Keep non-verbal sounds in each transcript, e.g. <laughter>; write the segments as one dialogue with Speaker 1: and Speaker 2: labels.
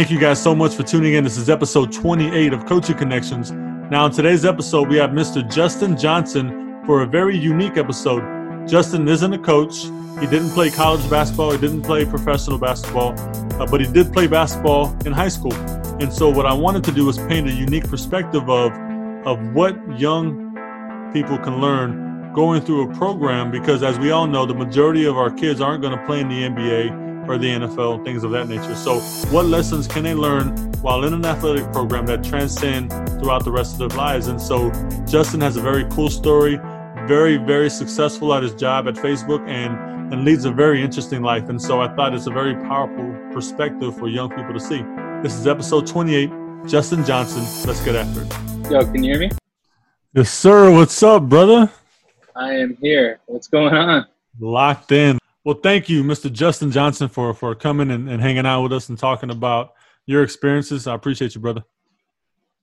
Speaker 1: Thank you guys so much for tuning in. This is episode 28 of Coaching Connections. Now, in today's episode, we have Mr. Justin Johnson for a very unique episode. Justin isn't a coach. He didn't play college basketball. He didn't play professional basketball, uh, but he did play basketball in high school. And so, what I wanted to do was paint a unique perspective of of what young people can learn going through a program. Because, as we all know, the majority of our kids aren't going to play in the NBA or the NFL, things of that nature. So, what lessons can they learn while in an athletic program that transcend throughout the rest of their lives? And so, Justin has a very cool story. Very, very successful at his job at Facebook, and and leads a very interesting life. And so I thought it's a very powerful perspective for young people to see. This is episode 28. Justin Johnson. Let's get after it.
Speaker 2: Yo, can you hear me?
Speaker 1: Yes, sir. What's up, brother?
Speaker 2: I am here. What's going on?
Speaker 1: Locked in. Well, thank you, Mr. Justin Johnson, for for coming and, and hanging out with us and talking about your experiences. I appreciate you, brother.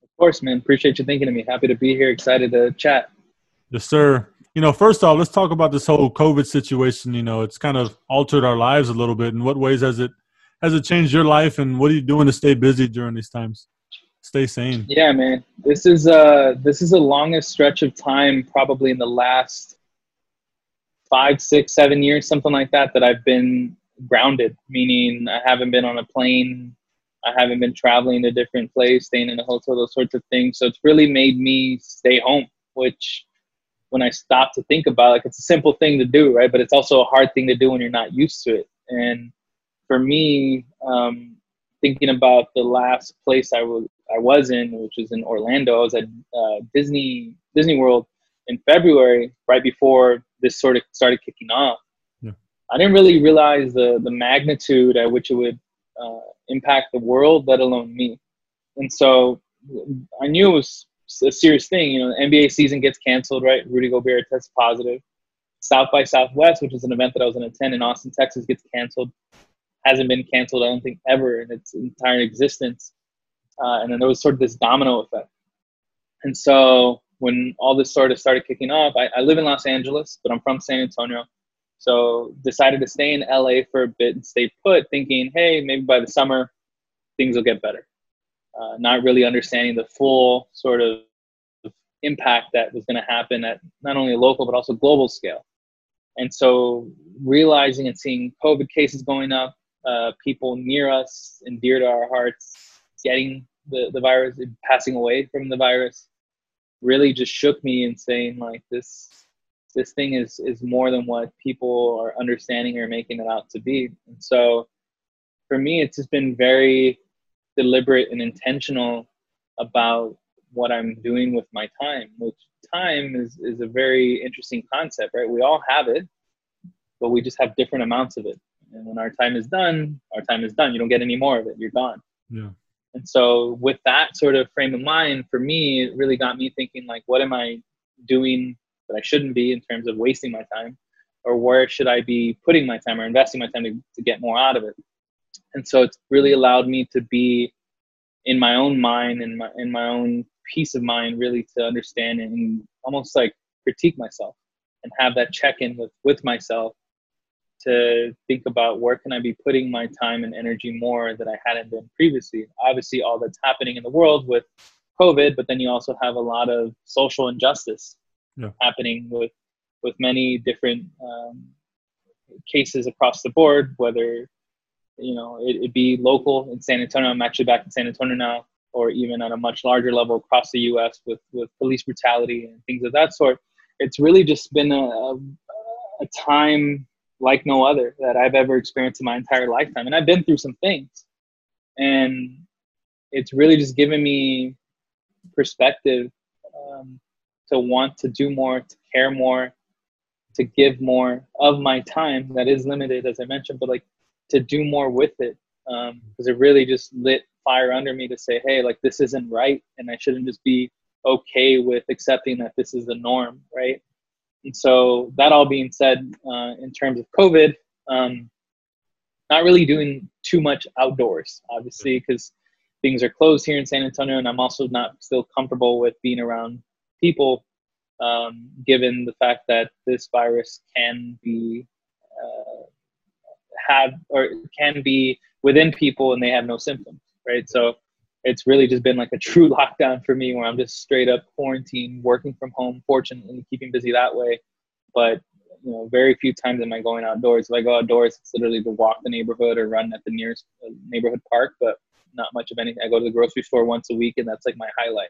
Speaker 2: Of course, man. Appreciate you thinking of me. Happy to be here. Excited to chat.
Speaker 1: Yes, sir you know, first off, let's talk about this whole COVID situation. You know, it's kind of altered our lives a little bit. In what ways has it has it changed your life, and what are you doing to stay busy during these times? Stay sane.
Speaker 2: Yeah, man. This is uh this is the longest stretch of time probably in the last five, six, seven years, something like that, that I've been grounded. Meaning, I haven't been on a plane. I haven't been traveling to different place, staying in a hotel, those sorts of things. So it's really made me stay home, which when I stop to think about like it's a simple thing to do, right? But it's also a hard thing to do when you're not used to it. And for me, um, thinking about the last place I was I was in, which was in Orlando, I was at uh, Disney Disney World in February, right before this sort of started kicking off. Yeah. I didn't really realize the the magnitude at which it would uh, impact the world, let alone me. And so I knew it was a serious thing. You know, the NBA season gets canceled, right? Rudy Gobert tests positive. South by Southwest, which is an event that I was going to attend in Austin, Texas, gets canceled. Hasn't been canceled, I don't think, ever in its entire existence. Uh, and then there was sort of this domino effect. And so when all this sort of started kicking off, I, I live in Los Angeles, but I'm from San Antonio. So decided to stay in LA for a bit and stay put, thinking, hey, maybe by the summer things will get better uh, not really understanding the full sort of impact that was going to happen at not only a local but also global scale. And so realizing and seeing COVID cases going up, uh, people near us and dear to our hearts getting the, the virus, passing away from the virus, really just shook me and saying like this this thing is is more than what people are understanding or making it out to be. And so for me, it's just been very deliberate and intentional about what I'm doing with my time, which time is, is a very interesting concept, right? We all have it, but we just have different amounts of it. And when our time is done, our time is done. You don't get any more of it. You're gone.
Speaker 1: Yeah.
Speaker 2: And so with that sort of frame of mind, for me, it really got me thinking like, what am I doing that I shouldn't be in terms of wasting my time? Or where should I be putting my time or investing my time to, to get more out of it? and so it's really allowed me to be in my own mind and my in my own peace of mind really to understand and almost like critique myself and have that check-in with with myself to think about where can I be putting my time and energy more that I hadn't been previously. Obviously, all that's happening in the world with COVID, but then you also have a lot of social injustice yeah. happening with with many different um, cases across the board, whether you know, it, would be local in San Antonio. I'm actually back in San Antonio now, or even at a much larger level across the U.S. with with police brutality and things of that sort. It's really just been a, a time like no other that I've ever experienced in my entire lifetime, and I've been through some things, and it's really just given me perspective um, to want to do more, to care more, to give more of my time that is limited, as I mentioned, but like to do more with it because um, it really just lit fire under me to say, hey, like this isn't right, and I shouldn't just be okay with accepting that this is the norm, right? And so that all being said, uh, in terms of COVID, um, not really doing too much outdoors, obviously, because things are closed here in San Antonio, and I'm also not still comfortable with being around people, um, given the fact that this virus can be uh, have or can be within people and they have no symptoms, right? So it's really just been like a true <laughs> lockdown for me where I'm just straight up quarantine, working from home, fortunately keeping busy that way. But you know, very few times am I going outdoors. If I go outdoors, it's literally to walk the neighborhood or run at the nearest uh, neighborhood park, but not much of anything. I go to the grocery store once a week, and that's like my highlight.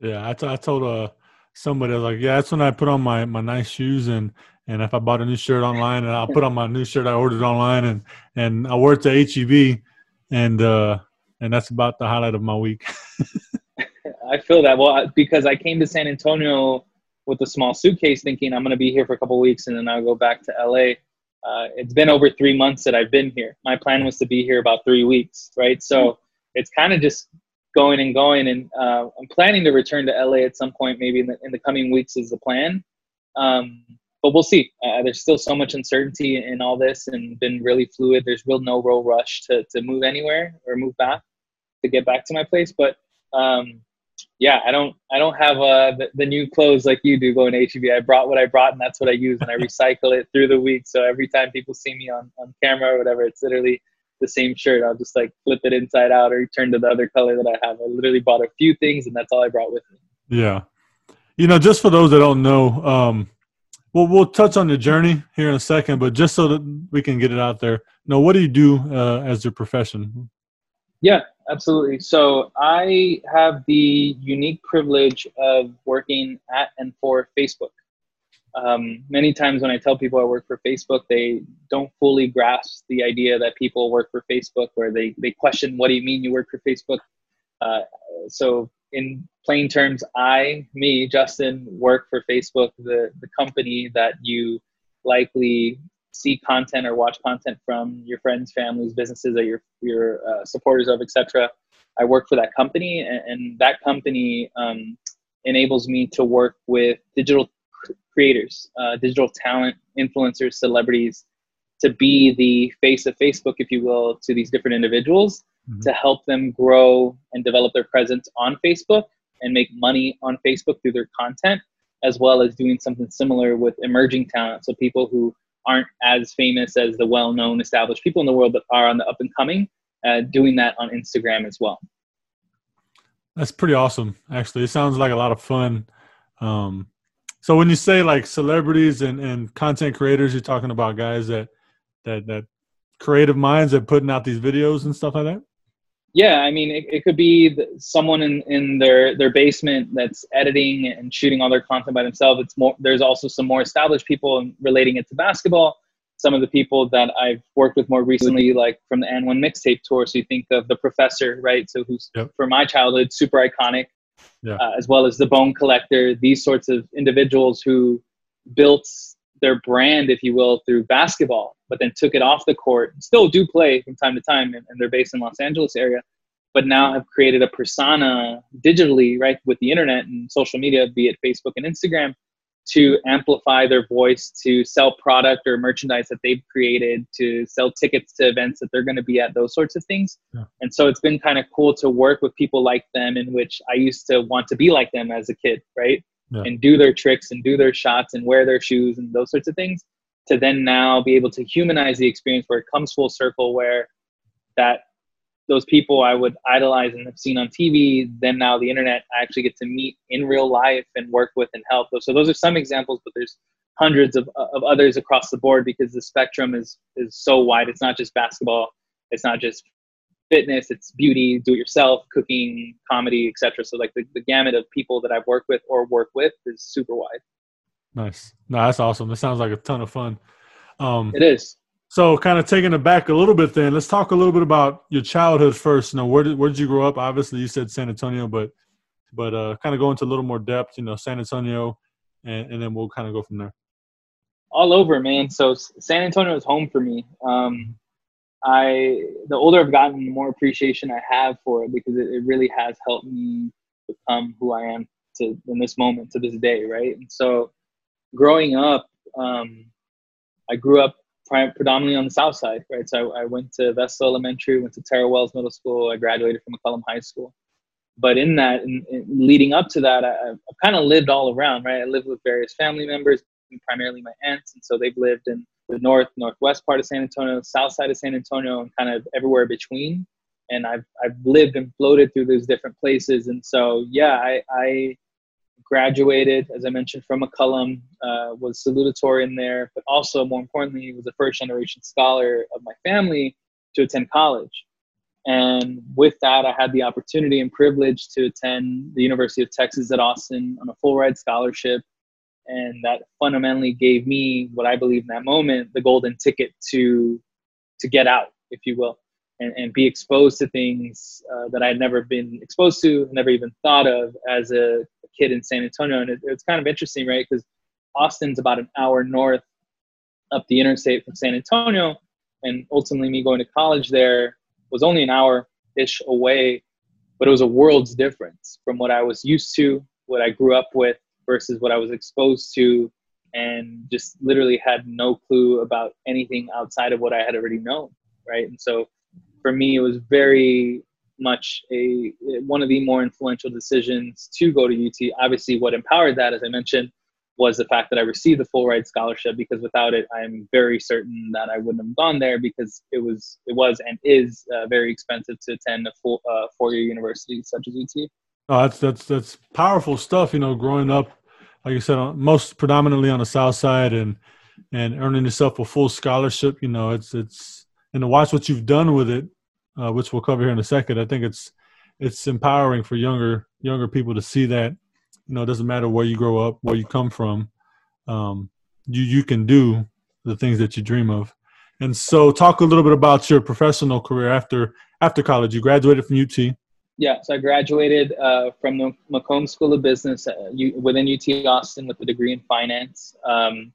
Speaker 1: Yeah, I, t- I told uh somebody like, yeah, that's when I put on my my nice shoes and and if I bought a new shirt online and I'll put on my new shirt I ordered online and and I wore it to HEB and uh and that's about the highlight of my week. <laughs>
Speaker 2: I feel that well because I came to San Antonio with a small suitcase, thinking I'm going to be here for a couple weeks and then I'll go back to LA. Uh, it's been over three months that I've been here. My plan was to be here about three weeks, right? So it's kind of just going and going, and uh, I'm planning to return to LA at some point, maybe in the, in the coming weeks is the plan. Um, but we'll see. Uh, there's still so much uncertainty in all this, and been really fluid. There's real no real rush to to move anywhere or move back to get back to my place, but um, yeah, I don't I don't have uh, the, the, new clothes like you do going to HEB. I brought what I brought and that's what I use and I recycle it through the week. So every time people see me on, on camera or whatever, it's literally the same shirt. I'll just like flip it inside out or turn to the other color that I have. I literally bought a few things and that's all I brought with me.
Speaker 1: Yeah. You know, just for those that don't know, um, well, we'll touch on the journey here in a second, but just so that we can get it out there. Now, what do you do uh, as your profession?
Speaker 2: Yeah, absolutely. So I have the unique privilege of working at and for Facebook. Um, many times when I tell people I work for Facebook, they don't fully grasp the idea that people work for Facebook, or they they question, "What do you mean you work for Facebook?" Uh, so, in plain terms, I, me, Justin, work for Facebook, the the company that you likely see content or watch content from your friends, families, businesses that you're, you're uh, supporters of, etc. I work for that company, and, and that company um, enables me to work with digital creators, uh, digital talent, influencers, celebrities, to be the face of Facebook, if you will, to these different individuals mm-hmm. to help them grow and develop their presence on Facebook and make money on Facebook through their content, as well as doing something similar with emerging talent. So people who aren't as famous as the well-known established people in the world, but are on the up and coming, uh, doing that on Instagram as well.
Speaker 1: That's pretty awesome. Actually, it sounds like a lot of fun. Um, so when you say like celebrities and, and content creators, you're talking about guys that that that creative minds that putting out these videos and stuff like that.
Speaker 2: Yeah, I mean, it, it could be someone in, in their, their basement that's editing and shooting all their content by themselves. It's more. There's also some more established people relating it to basketball. Some of the people that I've worked with more recently, like from the AND1 mixtape tour. So you think of the professor, right? So who's yep. for my childhood super iconic, yeah. uh, as well as the Bone Collector. These sorts of individuals who built their brand, if you will, through basketball, but then took it off the court. Still do play from time to time, and, and they're based in Los Angeles area, but now have created a persona digitally, right, with the internet and social media, be it Facebook and Instagram, to amplify their voice, to sell product or merchandise that they've created, to sell tickets to events that they're going to be at, those sorts of things. Yeah. And so it's been kind of cool to work with people like them, in which I used to want to be like them as a kid, right? Yeah. and do their tricks and do their shots and wear their shoes and those sorts of things to then now be able to humanize the experience where it comes full circle where that those people I would idolize and have seen on TV, then now the internet I actually get to meet in real life and work with and help. So those are some examples, but there's hundreds of, uh, of others across the board because the spectrum is is so wide. It's not just basketball. It's not just fitness, it's beauty, do it yourself, cooking, comedy, etc. So like the, the gamut of people that I've worked with or work with is super wide.
Speaker 1: Nice. No, that's awesome. It sounds like a ton of fun.
Speaker 2: Um, it is.
Speaker 1: So, kind of taking it back a little bit, then let's talk a little bit about your childhood first. You know, where did where did you grow up? Obviously, you said San Antonio, but but uh, kind of go into a little more depth. You know, San Antonio, and, and then we'll kind of go from there.
Speaker 2: All over, man. So San Antonio is home for me. Um, I the older I've gotten, the more appreciation I have for it because it, it really has helped me become who I am to in this moment to this day, right? And so, growing up, um, I grew up predominantly on the south side, right? So I, I went to Vestal Elementary, went to Terrell Wells Middle School, I graduated from McCollum High School. But in that, in, in leading up to that, I, I've kind of lived all around, right? I lived with various family members, primarily my aunts, and so they've lived in the north, northwest part of San Antonio, south side of San Antonio, and kind of everywhere between. and I've I've lived and floated through those different places. And so yeah, I, I graduated as I mentioned from McCollum, uh, was salutatorian there, but also more importantly, was a first generation scholar of my family to attend college. And with that, I had the opportunity and privilege to attend the University of Texas at Austin on a full ride scholarship. And that fundamentally gave me what I believe in that moment the golden ticket to to get out, if you will, and, and be exposed to things uh, that I had never been exposed to, never even thought of as a, kid in San Antonio. And it, it's kind of interesting, right? Because Austin's about an hour north up the interstate from San Antonio. And ultimately, me going to college there was only an hour ish away, but it was a world's difference from what I was used to, what I grew up with versus what I was exposed to, and just literally had no clue about anything outside of what I had already known. Right. And so for me, it was very much a one of the more influential decisions to go to UT. Obviously, what empowered that, as I mentioned, was the fact that I received the full ride scholarship because without it, I'm very certain that I wouldn't have gone there because it was it was and is uh, very expensive to attend a full uh, four year university such as UT.
Speaker 1: That's that's that's powerful stuff. You know, growing up, like you said, most predominantly on the South Side and and earning yourself a full scholarship. You know, it's it's and to watch what you've done with it, uh, which we'll cover here in a second. I think it's it's empowering for younger younger people to see that you know, it doesn't matter where you grow up, where you come from. Um, you you can do the things that you dream of. And so, talk a little bit about your professional career after after college. You graduated from UT.
Speaker 2: Yeah, so I graduated uh, from the McCombs School of Business uh, within UT Austin with a degree in finance. Um,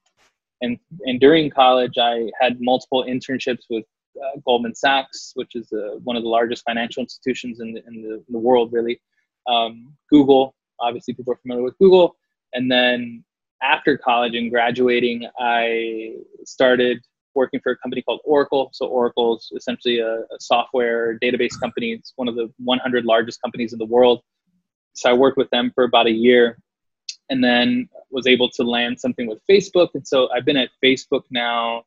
Speaker 2: and and during college, I had multiple internships with uh, Goldman Sachs, which is uh, one of the largest financial institutions in the, in the, in the world, really. Um, Google, obviously people are familiar with Google. And then after college and graduating, I started working for a company called Oracle. So Oracle is essentially a, a, software database company. It's one of the 100 largest companies in the world. So I worked with them for about a year and then was able to land something with Facebook. And so I've been at Facebook now a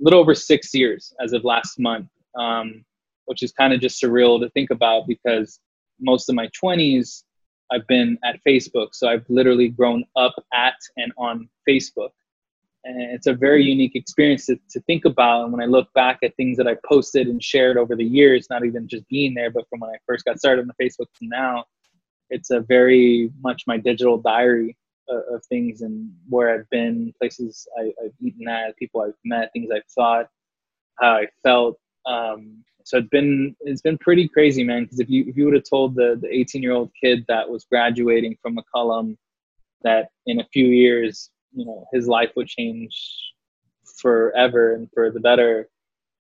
Speaker 2: little over six years as of last month, um, which is kind of just surreal to think about because most of my 20s I've been at Facebook. So I've literally grown up at and on Facebook. And it's a very unique experience to, to think about. And when I look back at things that I posted and shared over the years, not even just being there, but from when I first got started on the Facebook to now, it's a very much my digital diary of, of things and where I've been, places I, have eaten at, people I've met, things I've thought, how I felt. Um, so it's been it's been pretty crazy, man. Because if you if you would have told the the 18 year old kid that was graduating from McCollum that in a few years, you know, his life would change forever and for the better,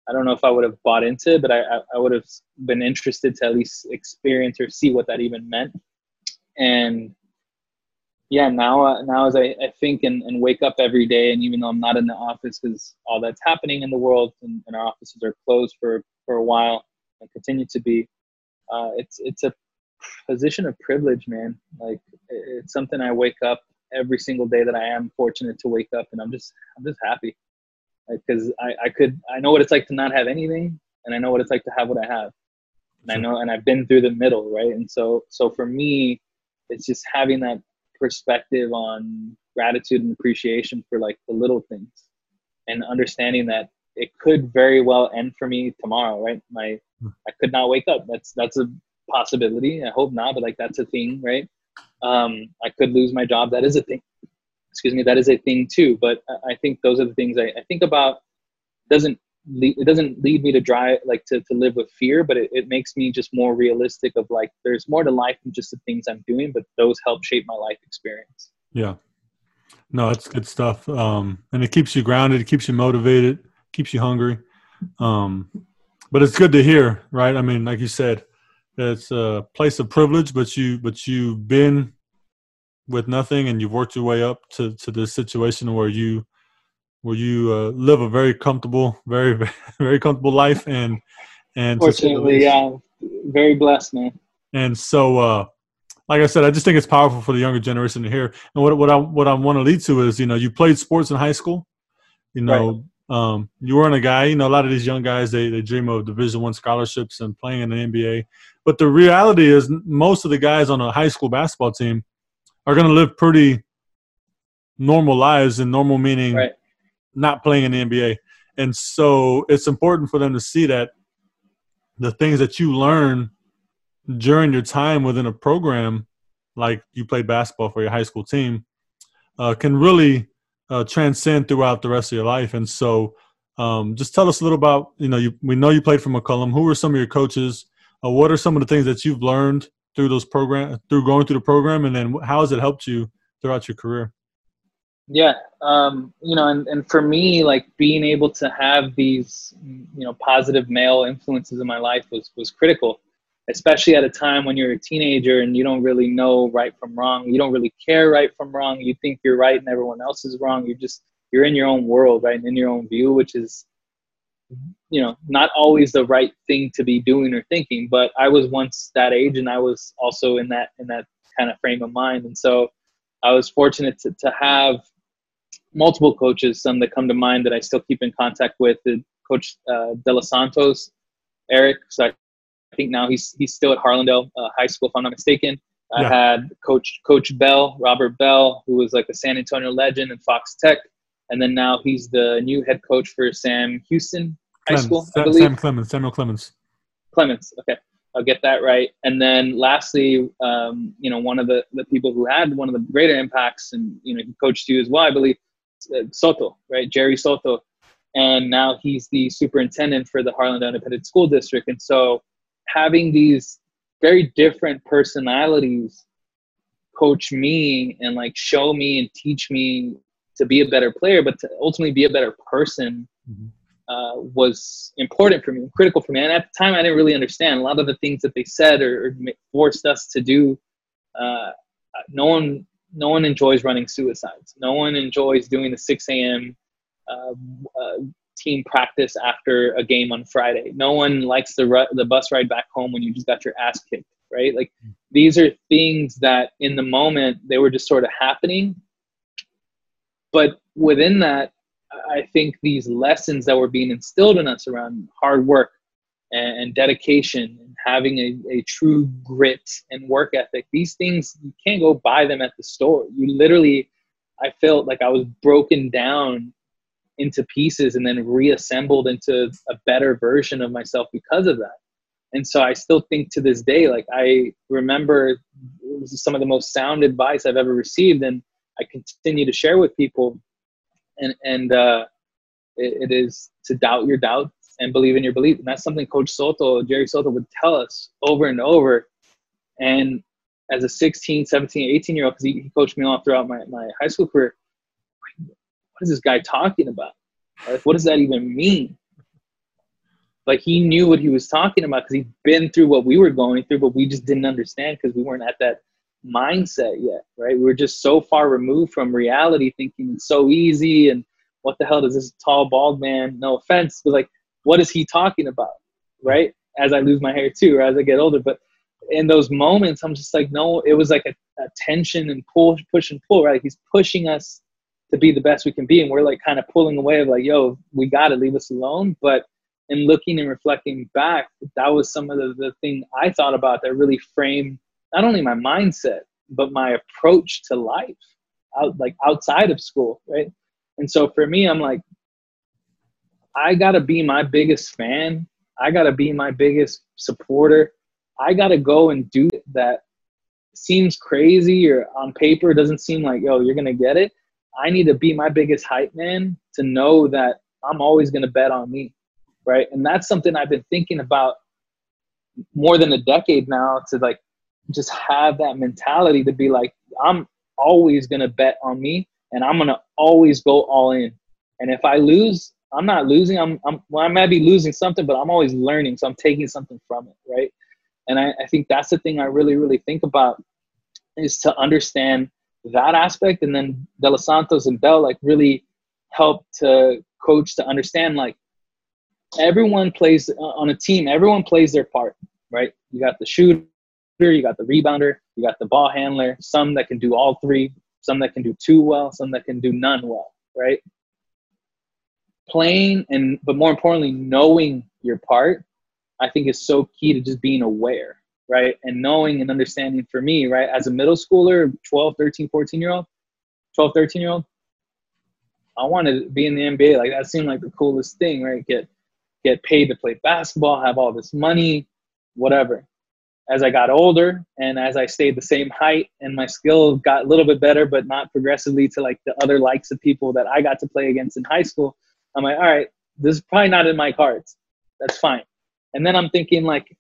Speaker 2: I don't know if I would have bought into it, but I, I, would have been interested to at least experience or see what that even meant. And yeah, now uh, now as I, I think and, and wake up every day, and even though I'm not in the office because all that's happening in the world and, and our offices are closed for for a while and continue to be. Uh, it's it's a position of privilege, man. Like it's something I wake up every single day that I am fortunate to wake up, and I'm just I'm just happy because like, I I could I know what it's like to not have anything, and I know what it's like to have what I have, and I know and I've been through the middle, right? And so so for me, it's just having that perspective on gratitude and appreciation for like the little things and understanding that it could very well end for me tomorrow, right? My hmm. I could not wake up. That's that's a possibility. I hope not, but like that's a thing, right? Um, I could lose my job. That is a thing. Excuse me, that is a thing too. But I think those are the things I, I think about. Doesn't lead, it doesn't lead me to drive like to, to live with fear, but it, it makes me just more realistic of like there's more to life than just the things I'm doing, but those help shape my life experience.
Speaker 1: Yeah. No, it's good stuff. Um, and it keeps you grounded, it keeps you motivated keeps you hungry. Um, but it's good to hear, right? I mean, like you said, it's a place of privilege, but you but you've been with nothing and you've worked your way up to to this situation where you where you uh, live a very comfortable, very <laughs> very comfortable life and and
Speaker 2: fortunately, yeah, very blessed, man.
Speaker 1: And so, uh, like I said, I just think it's powerful for the younger generation to hear. And what what I what I want to lead to is, you know, you played sports in high school, you know, Um, you weren't a guy, you know, a lot of these young guys, they, they dream of Division One scholarships and playing in the NBA. But the reality is most of the guys on a high school basketball team are going to live pretty normal lives and normal meaning
Speaker 2: right.
Speaker 1: not playing in the NBA. And so it's important for them to see that the things that you learn during your time within a program, like you played basketball for your high school team, uh, can really uh, transcend throughout the rest of your life. And so, um, just tell us a little about you know you, we know you played for McCollum. Who were some of your coaches? Uh, what are some of the things that you've learned through those program through going through the program, and then how has it helped you throughout your career?
Speaker 2: Yeah, um, you know, and, and for me, like being able to have these, you know, positive male influences in my life was was critical, especially at a time when you're a teenager and you don't really know right from wrong. You don't really care right from wrong. You think you're right and everyone else is wrong. You're just you're in your own world, right, and in your own view, which is, you know, not always the right thing to be doing or thinking. But I was once that age, and I was also in that in that kind of frame of mind, and so I was fortunate to, to have multiple coaches, some that come to mind that I still keep in contact with. Coach uh, De Los Santos, Eric. So I think now he's he's still at Harlandale uh, High School, if I'm not mistaken. I had Coach Coach Bell, Robert Bell, who was like a San Antonio legend and Fox Tech, and then now he's the new head coach for Sam Houston High
Speaker 1: Clemens,
Speaker 2: School.
Speaker 1: Believe. Sam Clemens, Samuel Clemens.
Speaker 2: Clemens. Okay, I'll get that right. And then lastly, um, you know, one of the, the people who had one of the greater impacts, and you know, he coached you as well, I believe, uh, Soto, right? Jerry Soto. And now he's the superintendent for the Harlandale Independent School District. And so having these very different personalities coach me and like show me and teach me to be a better player, but to ultimately be a better person mm-hmm. Uh, was important for me, critical for me. And at the time, I didn't really understand a lot of the things that they said or, or forced us to do. Uh, no one no one enjoys running suicides. No one enjoys doing the 6 a.m. Uh, uh, team practice after a game on Friday. No one likes the ru- the bus ride back home when you just got your ass kicked, right? Like these are things that in the moment they were just sort of happening. But within that, I think these lessons that were being instilled in us around hard work and, and dedication and having a, a true grit and work ethic. These things, you can't go buy them at the store. You literally, I felt like I was broken down into pieces and then reassembled into a better version of myself because of that. And so I still think to this day, like I remember some of the most sound advice I've ever received, and I continue to share with people. And and uh, it, it is to doubt your doubts and believe in your belief. And that's something Coach Soto, Jerry Soto, would tell us over and over. And as a 16, 17, 18 year old, because he, he, coached me all throughout my, my high school career, what is this guy talking about? Like, what does that even mean? Like he knew what he was talking about because he'd been through what we were going through, but we just didn't understand because we weren't at that mindset yet, right? We're just so far removed from reality, thinking it's so easy and what the hell does this tall bald man? No offense, but like what is he talking about right as i lose my hair too or as i get older but in those moments i'm just like no it was like a, a tension and pull push and pull right he's pushing us to be the best we can be and we're like kind of pulling away of like yo we gotta leave us alone but in looking and reflecting back that was some of the, the thing i thought about that really framed not only my mindset but my approach to life out like outside of school right and so for me i'm like I got to be my biggest fan. I got to be my biggest supporter. I got to go and do that seems crazy or on paper doesn't seem like, yo, you're to get it. I need to be my biggest hype man to know that I'm always to bet on me. Right. And that's something I've been thinking about more than a decade now to like just have that mentality to be like, I'm always going to bet on me and I'm going to always go all in. And if I lose, I'm not losing. I'm, I'm well, I might be losing something, but I'm always learning. So I'm taking something from it, right? And I, I think that's the thing I really, really think about is to understand that aspect. And then De Los Santos and Bell like really help to coach to understand like everyone plays uh, on a team. Everyone plays their part, right? You got the shooter, you got the rebounder, you got the ball handler. Some that can do all three, some that can do two well, some that can do none well, right? playing and but more importantly knowing your part i think is so key to just being aware right and knowing and understanding for me right as a middle schooler 12 13 14 year old 12 13 year old i wanted to be in the nba like that seemed like the coolest thing right get get paid to play basketball have all this money whatever as I got older and as I stayed the same height and my skill got a little bit better, but not progressively to like the other likes of people that I got to play against in high school, I'm like, all right, this is probably not in my cards. That's fine. And then I'm thinking like,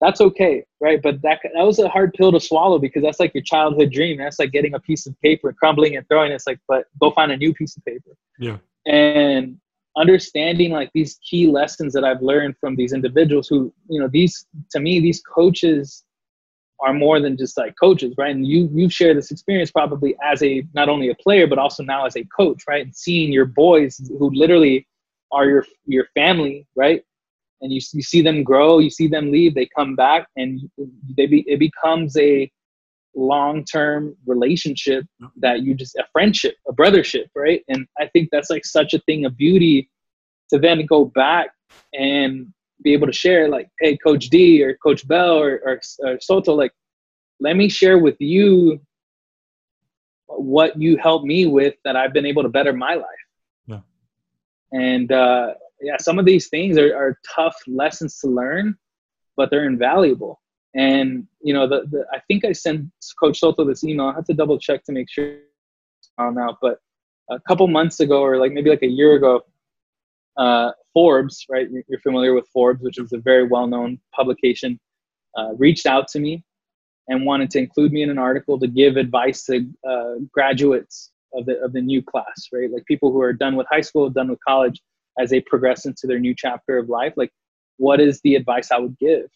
Speaker 2: that's okay, right? But that that was a hard pill to swallow because that's like your childhood dream. That's like getting a piece of paper, crumbling and throwing. It's like, but go find a new piece of paper.
Speaker 1: Yeah.
Speaker 2: And understanding like these key lessons that I've learned from these individuals who, you know, these to me, these coaches are more than just like coaches, right? And you you've shared this experience probably as a not only a player but also now as a coach, right? And seeing your boys who literally are your your family, right? And you you see them grow, you see them leave, they come back, and they be, it becomes a long-term relationship that you just a friendship a brothership right? And i think that's like such a thing of beauty to then go back and be able to share like hey coach d or coach bell or, or, or soto like let me share with you what you helped me with that i've been able to better my life.
Speaker 1: Yeah.
Speaker 2: And uh yeah some of these things are, are tough lessons to learn but they're invaluable and you know, the, the I think I sent Coach Soto this email. I have to double check to make sure on out. but a couple months ago, or like maybe like a year ago, uh, Forbes, right? You're familiar with Forbes, which is a very well-known publication, uh, reached out to me and wanted to include me in an article to give advice to uh, graduates of the of the new class, right? Like people who are done with high school, done with college, as they progress into their new chapter of life. Like, what is the advice I would give?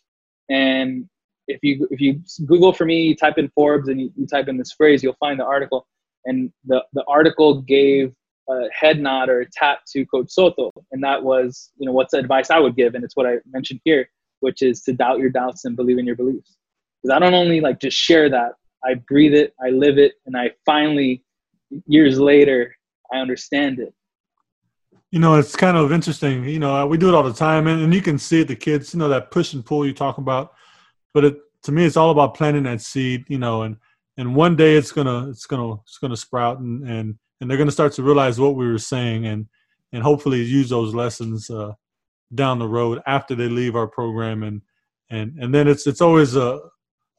Speaker 2: And if you if you Google for me, you type in Forbes and you, you type in this phrase, you'll find the article. And the the article gave a head nod or a tap to Coach Soto, and that was you know what's the advice I would give, and it's what I mentioned here, which is to doubt your doubts and believe in your beliefs. Because I don't only like just share that, I breathe it, I live it, and I finally years later I understand it.
Speaker 1: You know, it's kind of interesting. You know, we do it all the time, and, and you can see it, the kids. You know, that push and pull you talk about but it, to me, it's all about planting that seed, you know, and and one day it's gonna it's gonna it's gonna sprout, and and and they're gonna start to realize what we were saying, and and hopefully use those lessons uh, down the road after they leave our program, and and and then it's it's always a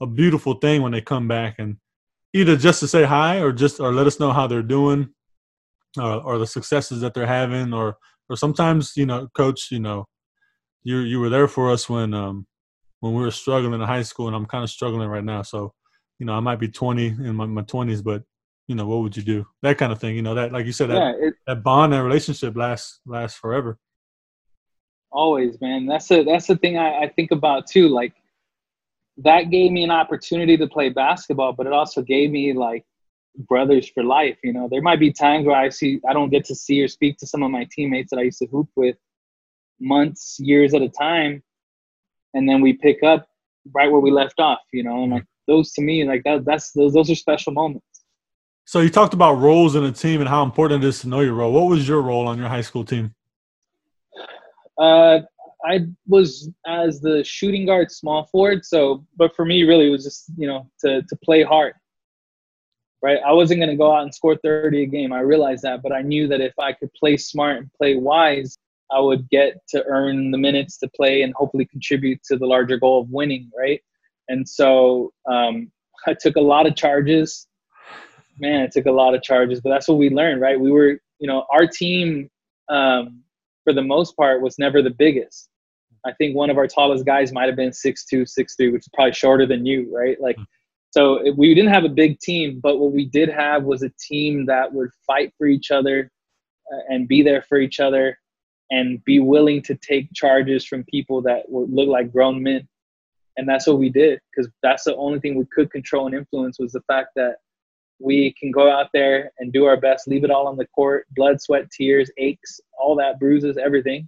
Speaker 1: a beautiful thing when they come back and either just to say hi or just or let us know how they're doing uh, or the successes that they're having or or sometimes you know coach you know you you were there for us when um when we were struggling in high school, and I'm kind of struggling right now. So, you know, I might be 20 in my, my 20s, but you know, what would you do? That kind of thing. You know, that like you said, that, yeah, it, that bond, and relationship lasts lasts forever.
Speaker 2: Always, man. That's the that's the thing I, I think about too. Like that gave me an opportunity to play basketball, but it also gave me like brothers for life. You know, there might be times where I see I don't get to see or speak to some of my teammates that I used to hoop with months, years at a time and then we pick up right where we left off, you know, and like those to me, like that, that's those, those are special moments.
Speaker 1: So you talked about roles in a team and how important it is to know your role. What was your role on your high school team?
Speaker 2: Uh, I was as the shooting guard, small forward. So, but for me, really, it was just you know to to play hard. Right, I wasn't going to go out and score 30 a game. I realized that, but I knew that if I could play smart and play wise, I would get to earn the minutes to play and hopefully contribute to the larger goal of winning, right? And so um, <laughs> I took a lot of charges. Man, I took a lot of charges, but that's what we learned, right? We were, you know, our team um, for the most part was never the biggest. I think one of our tallest guys might have been six two, six three, which is probably shorter than you, right? Like, so we didn't have a big team, but what we did have was a team that would fight for each other uh, and be there for each other and be willing to take charges from people that look like grown men. And that's what we did because that's the only thing we could control and influence was the fact that we can go out there and do our best, leave it all on the court, blood, sweat, tears, aches, all that, bruises, everything.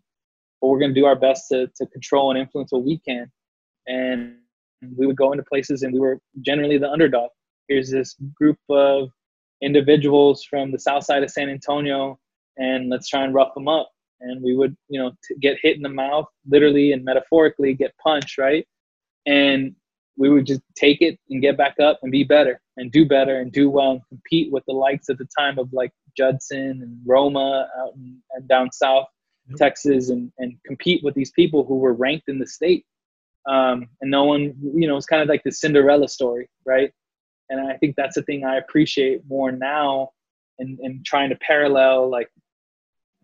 Speaker 2: But we're going to do our best to, to control and influence what we can. And we would go into places and we were generally the underdog. Here's this group of individuals from the south side of San Antonio, and let's try and rough them up and we would you know t- get hit in the mouth literally and metaphorically get punched right and we would just take it and get back up and be better and do better and do well and compete with the likes at the time of like Judson and Roma out in, and down south yep. Texas and, and compete with these people who were ranked in the state. Um, and no one, you know, it's kind of like the Cinderella story, right? And I think that's the thing I appreciate more now and, and trying to parallel like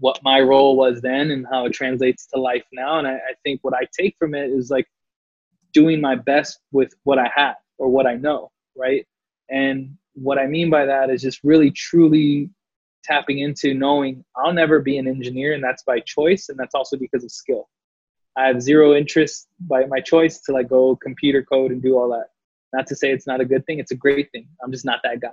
Speaker 2: what my role was then and how it translates to life now. And I, I think what I take from it is like doing my best with what I have or what I know, right? And what I mean by that is just really truly tapping into knowing I'll never be an engineer, and that's by choice, and that's also because of skill. I have zero interest by my choice to like go computer code and do all that. Not to say it's not a good thing, it's a great thing. I'm just not that guy,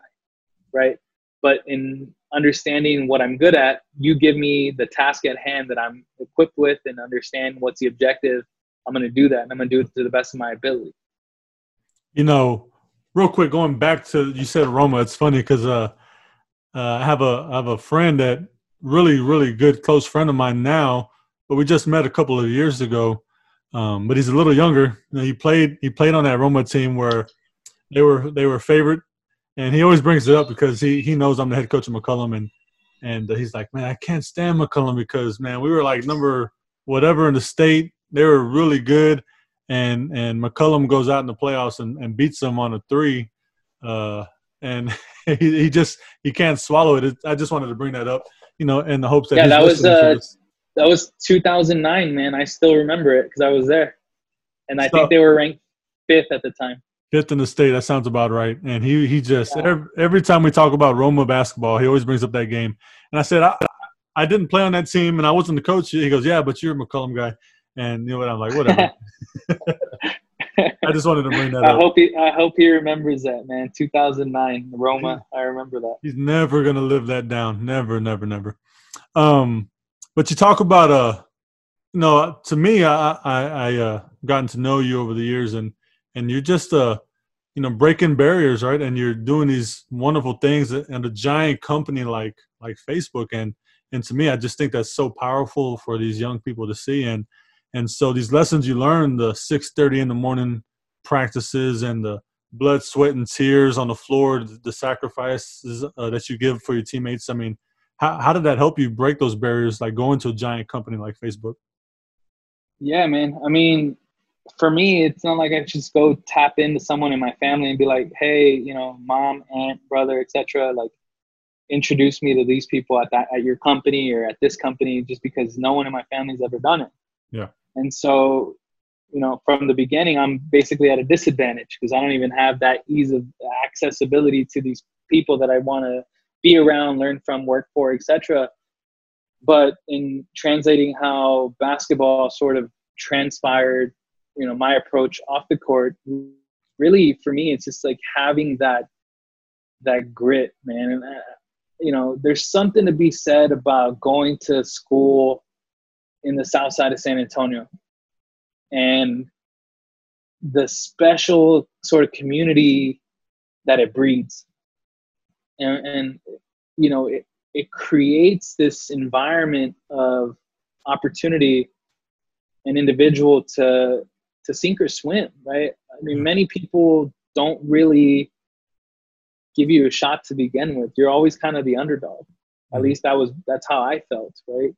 Speaker 2: right? But in understanding what I'm good at, you give me the task at hand that I'm equipped with and understand what's the objective I'm going to do that and I'm going to do it to the best of my ability.
Speaker 1: You know, real quick, going back to you said Roma, it's funny because uh, uh, I have a I have a friend that really really good close friend of mine now, but we just met a couple of years ago. Um, but he's a little younger. You know, he played he played on that Roma team where they were they were favorite, and he always brings it up because he he knows I'm the head coach of McCollum, and and he's like, man, I can't stand McCollum because man, we were like number whatever in the state, they were really good, and and McCollum goes out in the playoffs and, and beats them on a three, uh, and <laughs> he, he just he can't swallow it. I just wanted to bring that up, you know, in the hopes that
Speaker 2: yeah, that was uh, that was 2009, man. I still remember it because I was there, and I so, think they were ranked fifth at the time.
Speaker 1: Fifth in the state. That sounds about right. And he he just yeah. every, every time we talk about Roma basketball, he always brings up that game. And I said I, I didn't play on that team, and I wasn't the coach. He goes, "Yeah, but you're a McCollum guy." And you know what? I'm like, whatever. <laughs> I just wanted to bring that
Speaker 2: I
Speaker 1: up.
Speaker 2: hope he, I hope he remembers that, man. 2009, Roma. I remember that.
Speaker 1: He's never gonna live that down. Never, never, never. Um, but you talk about uh, no, to me, I I, I uh, gotten to know you over the years, and and you're just uh, you know, breaking barriers, right? And you're doing these wonderful things, and a giant company like like Facebook, and and to me, I just think that's so powerful for these young people to see, and and so these lessons you learn, the 6:30 in the morning practices and the blood, sweat, and tears on the floor, the sacrifices uh, that you give for your teammates. I mean, how how did that help you break those barriers, like going to a giant company like Facebook?
Speaker 2: Yeah, man. I mean, for me, it's not like I just go tap into someone in my family and be like, "Hey, you know, mom, aunt, brother, etc." Like, introduce me to these people at that at your company or at this company, just because no one in my family's ever done it.
Speaker 1: Yeah.
Speaker 2: And so, you know, from the beginning, I'm basically at a disadvantage because I don't even have that ease of accessibility to these people that I want to be around, learn from, work for, etc. But in translating how basketball sort of transpired, you know, my approach off the court, really for me, it's just like having that that grit, man. And uh, you know, there's something to be said about going to school in the south side of San Antonio. And the special sort of community that it breeds. And, and you know, it, it creates this environment of opportunity an individual to to sink or swim, right? I mean, many people don't really give you a shot to begin with. You're always kind of the underdog. At mm-hmm. least that was that's how I felt, right?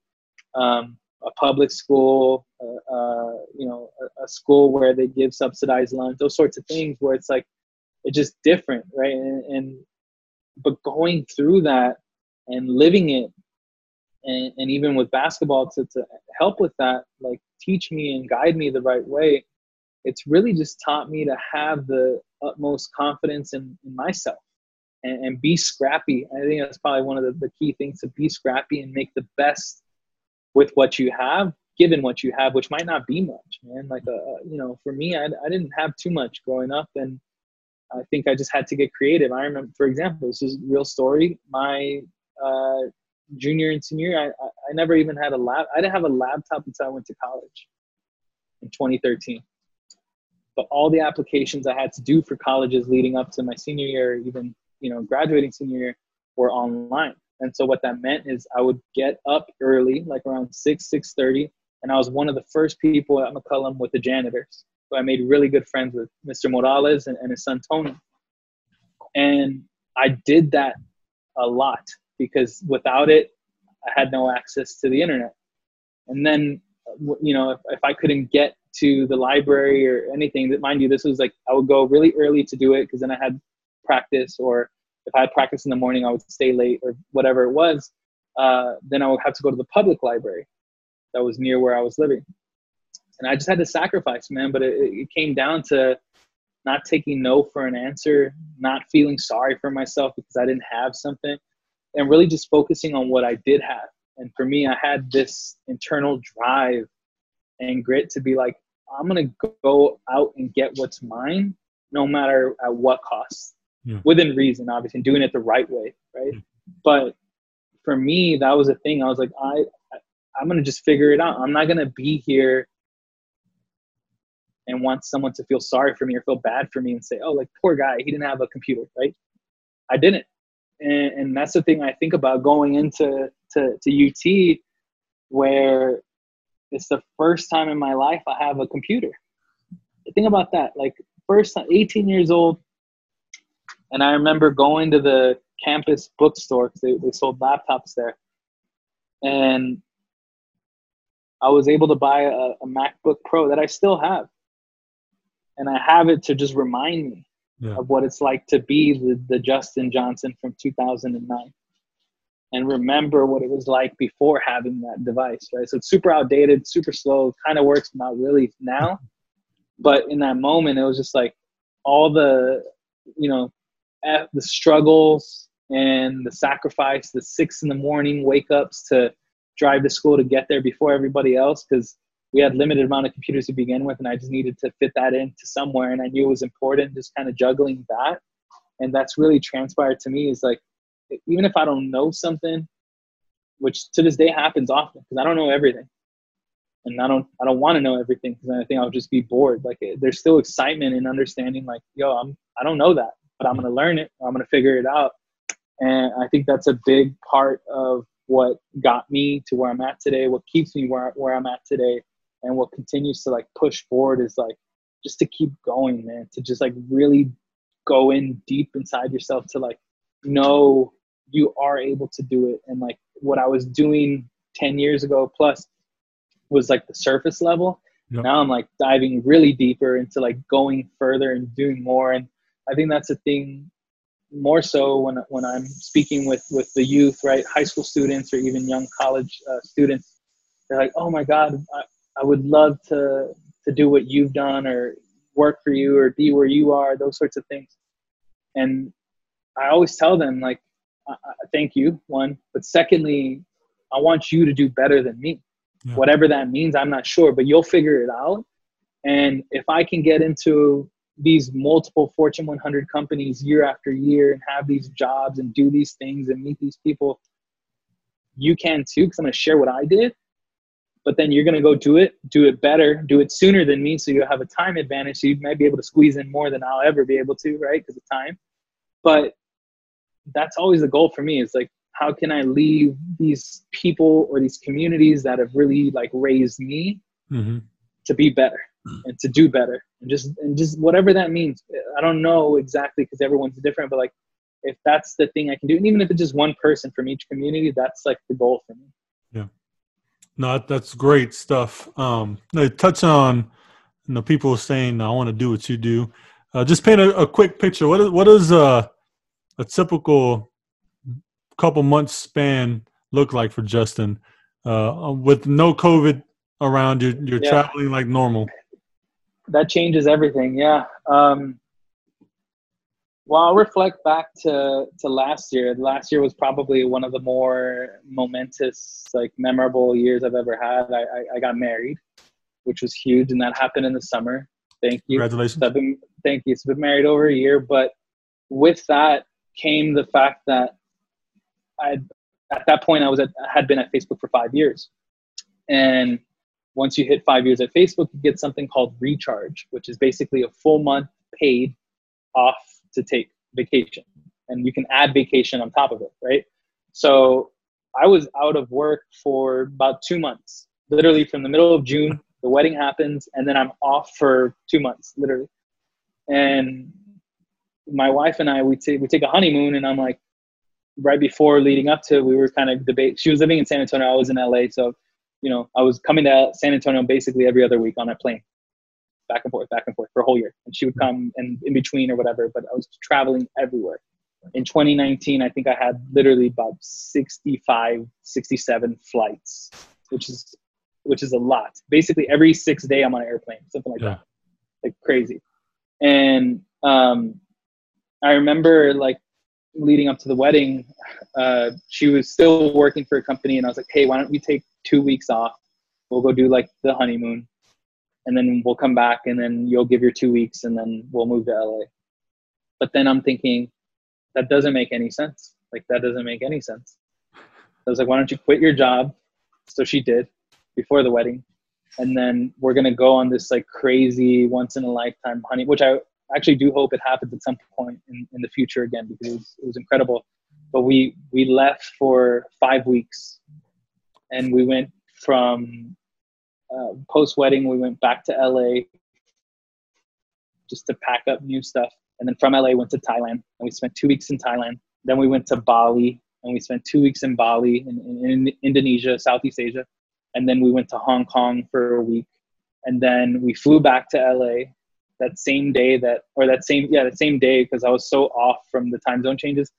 Speaker 2: Um, a public school, uh, uh, you know, a, a, school where they give subsidized lunch, those sorts of things where it's like, it's just different, right? And, and but going through that and living it, and, and even with basketball to, to help with that, like teach me and guide me the right way, it's really just taught me to have the utmost confidence in, in myself and, and be scrappy. I think that's probably one of the, the key things to be scrappy and make the best with what you have given what you have which might not be much man. Like uh, uh, you know for me I, I didn't have too much growing up and i think i just had to get creative. I remember for example this is a real story. My uh, junior and senior I, I never even had a lap i didn't have a laptop until i went to college in 2013 but all the applications i had to do for colleges leading up to my senior year even you know graduating senior year were online And so what that meant is I would get up early, like around six, six thirty, and I was one of the first people at McCollum with the janitors. So I made really good friends with Mr. Morales and, and his son Tony. And I did that a lot because without it, I had no access to the internet. And then, uh, you know, if, if I couldn't get to the library or anything, that mind you, this was like I would go really early to do it because then I had practice, or if I had practice in the morning, I would stay late or whatever it was. Uh, then I would have to go to the public library that was near where I was living. And I just had to sacrifice, man. But it, it came down to not taking no for an answer, not feeling sorry for myself because I didn't have something, and really just focusing on what I did have. And for me, I had this internal drive and grit to be like, I'm gonna go out and get what's mine, no matter at what cost, yeah. within reason, obviously, and doing it the right way, right? Yeah. But for me, that was a thing. I was like, I, I'm gonna just figure it out. I'm not gonna be here and want someone to feel sorry for me or feel bad for me and say, oh, like poor guy, he didn't have a computer, right? I didn't, and, and that's the thing I think about going into to, to UT, where it's the first time in my life I have a computer. Think about that, like first time, 18 years old, and I remember going to the campus bookstore because they, they sold laptops there, and I was able to buy a, a MacBook Pro that I still have and I have it to just remind me yeah. of what it's like to be the, the Justin Johnson from 2009 and remember what it was like before having that device, right? So it's super outdated, super slow, kind of works, not really now. But in that moment, it was just like all the, you know, the struggles and the sacrifice, the six in the morning wake ups to drive to school to get there before everybody else. Cause we had limited amount of computers to begin with and i just needed to fit that into somewhere and i knew it was important just kind of juggling that and that's really transpired to me is like even if i don't know something which to this day happens often because i don't know everything. And i don't i don't want to know everything because i think i'll just be bored. Like there's still excitement in understanding like yo i'm i don't know that but i'm to learn it i'm to figure it out. And i think that's a big part of what got me to where i'm at today what keeps me where, where i'm at today and what continues to like push forward is like just to keep going man to just like really go in deep inside yourself to like know you are able to do it. And like what i was doing 10 years ago plus was like the surface level. Yep. now i'm like diving really deeper into like going further and doing more. And i think that's a thing more so when when i'm speaking with with the youth right? High school students or even young college uh, students. They're like oh my god I, I would love to to do what you've done or work for you or be where you are, those sorts of things. And I always tell them like, uh, thank you, one, but secondly, I want you to do better than me. Yeah. Whatever that means, I'm not sure, but you'll figure it out. And if I can get into these multiple Fortune 100 companies year after year and have these jobs and do these things and meet these people, you can too, because I'm going to share what I did but then you're going to go do it, do it better, do it sooner than me. So you have a time advantage. So you might be able to squeeze in more than I'll ever be able to, right? Because of time. But that's always the goal for me is like, how can I leave these people or these communities that have really like raised me mm-hmm. to be better and to do better and just, and just whatever that means. I don't know exactly because everyone's different, but like, if that's the thing I can do, and even if it's just one person from each community, that's like the goal for me.
Speaker 1: Yeah. No, that's great stuff. Um, touch on you know people saying I want to do what you do. Uh, just paint a, a, quick picture. What is what is a a typical couple months span look like for Justin uh, with no COVID around? you you're yeah. traveling like normal.
Speaker 2: That changes everything. Yeah. Um, well, I'll reflect back to, to last year. Last year was probably one of the more momentous, like memorable years I've ever had. I, I, I got married, which was huge, and that happened in the summer. Thank you.
Speaker 1: Congratulations.
Speaker 2: So been, thank you. So I've been married over a year, but with that came the fact that I, at that point, I was at, had been at Facebook for five years, and once you hit five years at Facebook, you get something called recharge, which is basically a full month paid off to take vacation and you can add vacation on top of it right So I was out of work for about two months, literally from the middle of June. The wedding happens, and then I'm off for two months, literally. And my wife and I, we take we take a honeymoon, and I'm like, right before leading up to, we were kind of debate. She was living in San Antonio, I was in LA, so you know, I was coming to San Antonio basically every other week on a plane, back and forth, back and forth for a whole year. And she would come and in between or whatever, but I was traveling everywhere. In 2019, I think I had literally about 65, 67 flights, which is which is a lot. Basically, every six day I'm on an airplane, something like yeah. that, like crazy. And um, I remember like leading up to the wedding, uh, she was still working for a company, and I was like, "Hey, why don't we take two weeks off? We'll go do like the honeymoon, and then we'll come back, and then you'll give your two weeks, and then we'll move to LA." But then I'm thinking, that doesn't make any sense. Like that doesn't make any sense. I was like, "Why don't you quit your job?" So she did before the wedding, and then we're gonna go on this like crazy once in a lifetime honey, which I actually do hope it happens at some point in, in the future again because it was, it was incredible. But we we left for five weeks, and we went from uh, post wedding. We went back to LA just to pack up new stuff, and then from LA went to Thailand, and we spent two weeks in Thailand. Then we went to Bali, and we spent two weeks in Bali in, in, in Indonesia, Southeast Asia, and then we went to Hong Kong for a week, and then we flew back to LA that same day that or that same yeah that same day because I was so off from the time zone changes.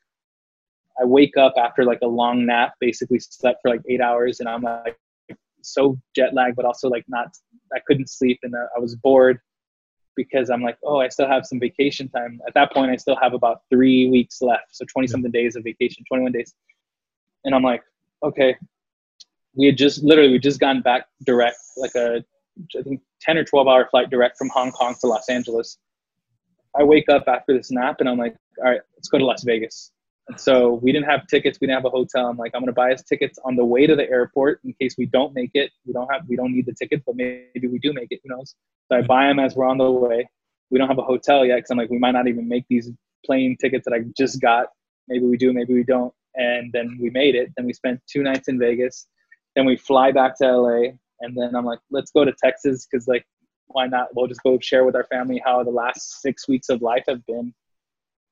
Speaker 2: I wake up after like a long nap, basically slept for like eight hours, and I'm like so jet lagged, but also like not I couldn't sleep and uh, I was bored because I'm like, oh, I still have some vacation time. At that point, I still have about three weeks left, so 20 something days of vacation, 21 days, and I'm like, okay. We had just literally we just gotten back direct like a I think 10 or 12 hour flight direct from Hong Kong to Los Angeles. I wake up after this nap and I'm like, all right, let's go to Las Vegas. And so we didn't have tickets. We didn't have a hotel. I'm like, I'm to buy us tickets on the way to the airport in case we don't make it. We don't have, we don't need the tickets, but maybe we do make it. Who knows? So I buy them as we're on the way. We don't have a hotel yet because I'm like, we might not even make these plane tickets that I just got. Maybe we do, maybe we don't. And then we made it. Then we spent two nights in Vegas. Then we fly back to LA and then I'm like, let's go to Texas because like, why not? We'll just go share with our family how the last six weeks of life have been.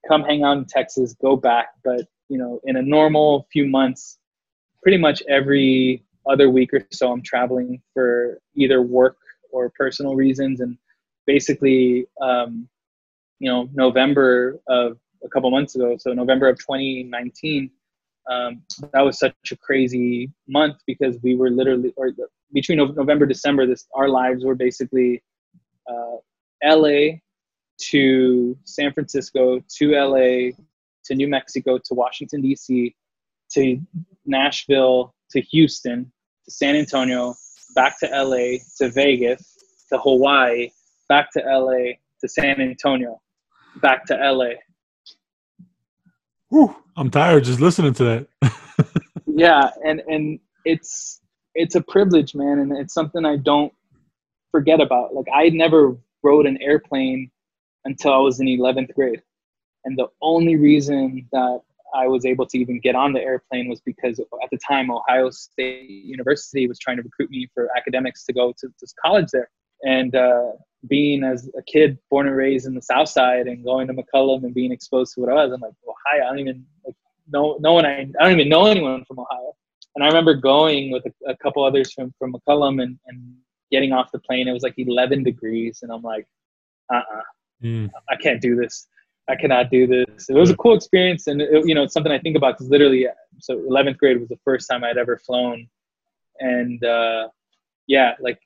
Speaker 2: Come hang out in Texas, go back. But you know, in a normal few months, pretty much every other week or so, I'm traveling for either work or personal reasons. And basically, um, you know, November of a couple months ago, so November of 2019, um, that was such a crazy month because we were literally, or between November December, this our lives were basically uh, L.A. to San Francisco to L.A. to New Mexico to Washington D.C. to Nashville to Houston to San Antonio back to L.A. to Vegas to Hawaii back to L.A. to San Antonio back to L.A.
Speaker 1: Whew, I'm tired just listening to that. <laughs>
Speaker 2: yeah, and and it's it's a privilege, man, and it's something I don't forget about. Like I never rode an airplane until I was in 11th grade. And the only reason that I was able to even get on the airplane was because at the time Ohio State University was trying to recruit me for academics to go to, college there. And uh, being as a kid born and raised in the South Side and going to McCollum and being exposed to what I was, I'm like, Ohio. I don't even like no no one I, I don't even know anyone from Ohio. And I remember going with a, a couple others from, from McCollum and, and getting off the plane. It was like 11 degrees. And I'm like, uh-uh, mm. I can't do this. I cannot do this. It was a cool experience. And, it, you know, it's something I think about because literally, so 11th grade was the first time I'd ever flown. And uh, yeah, like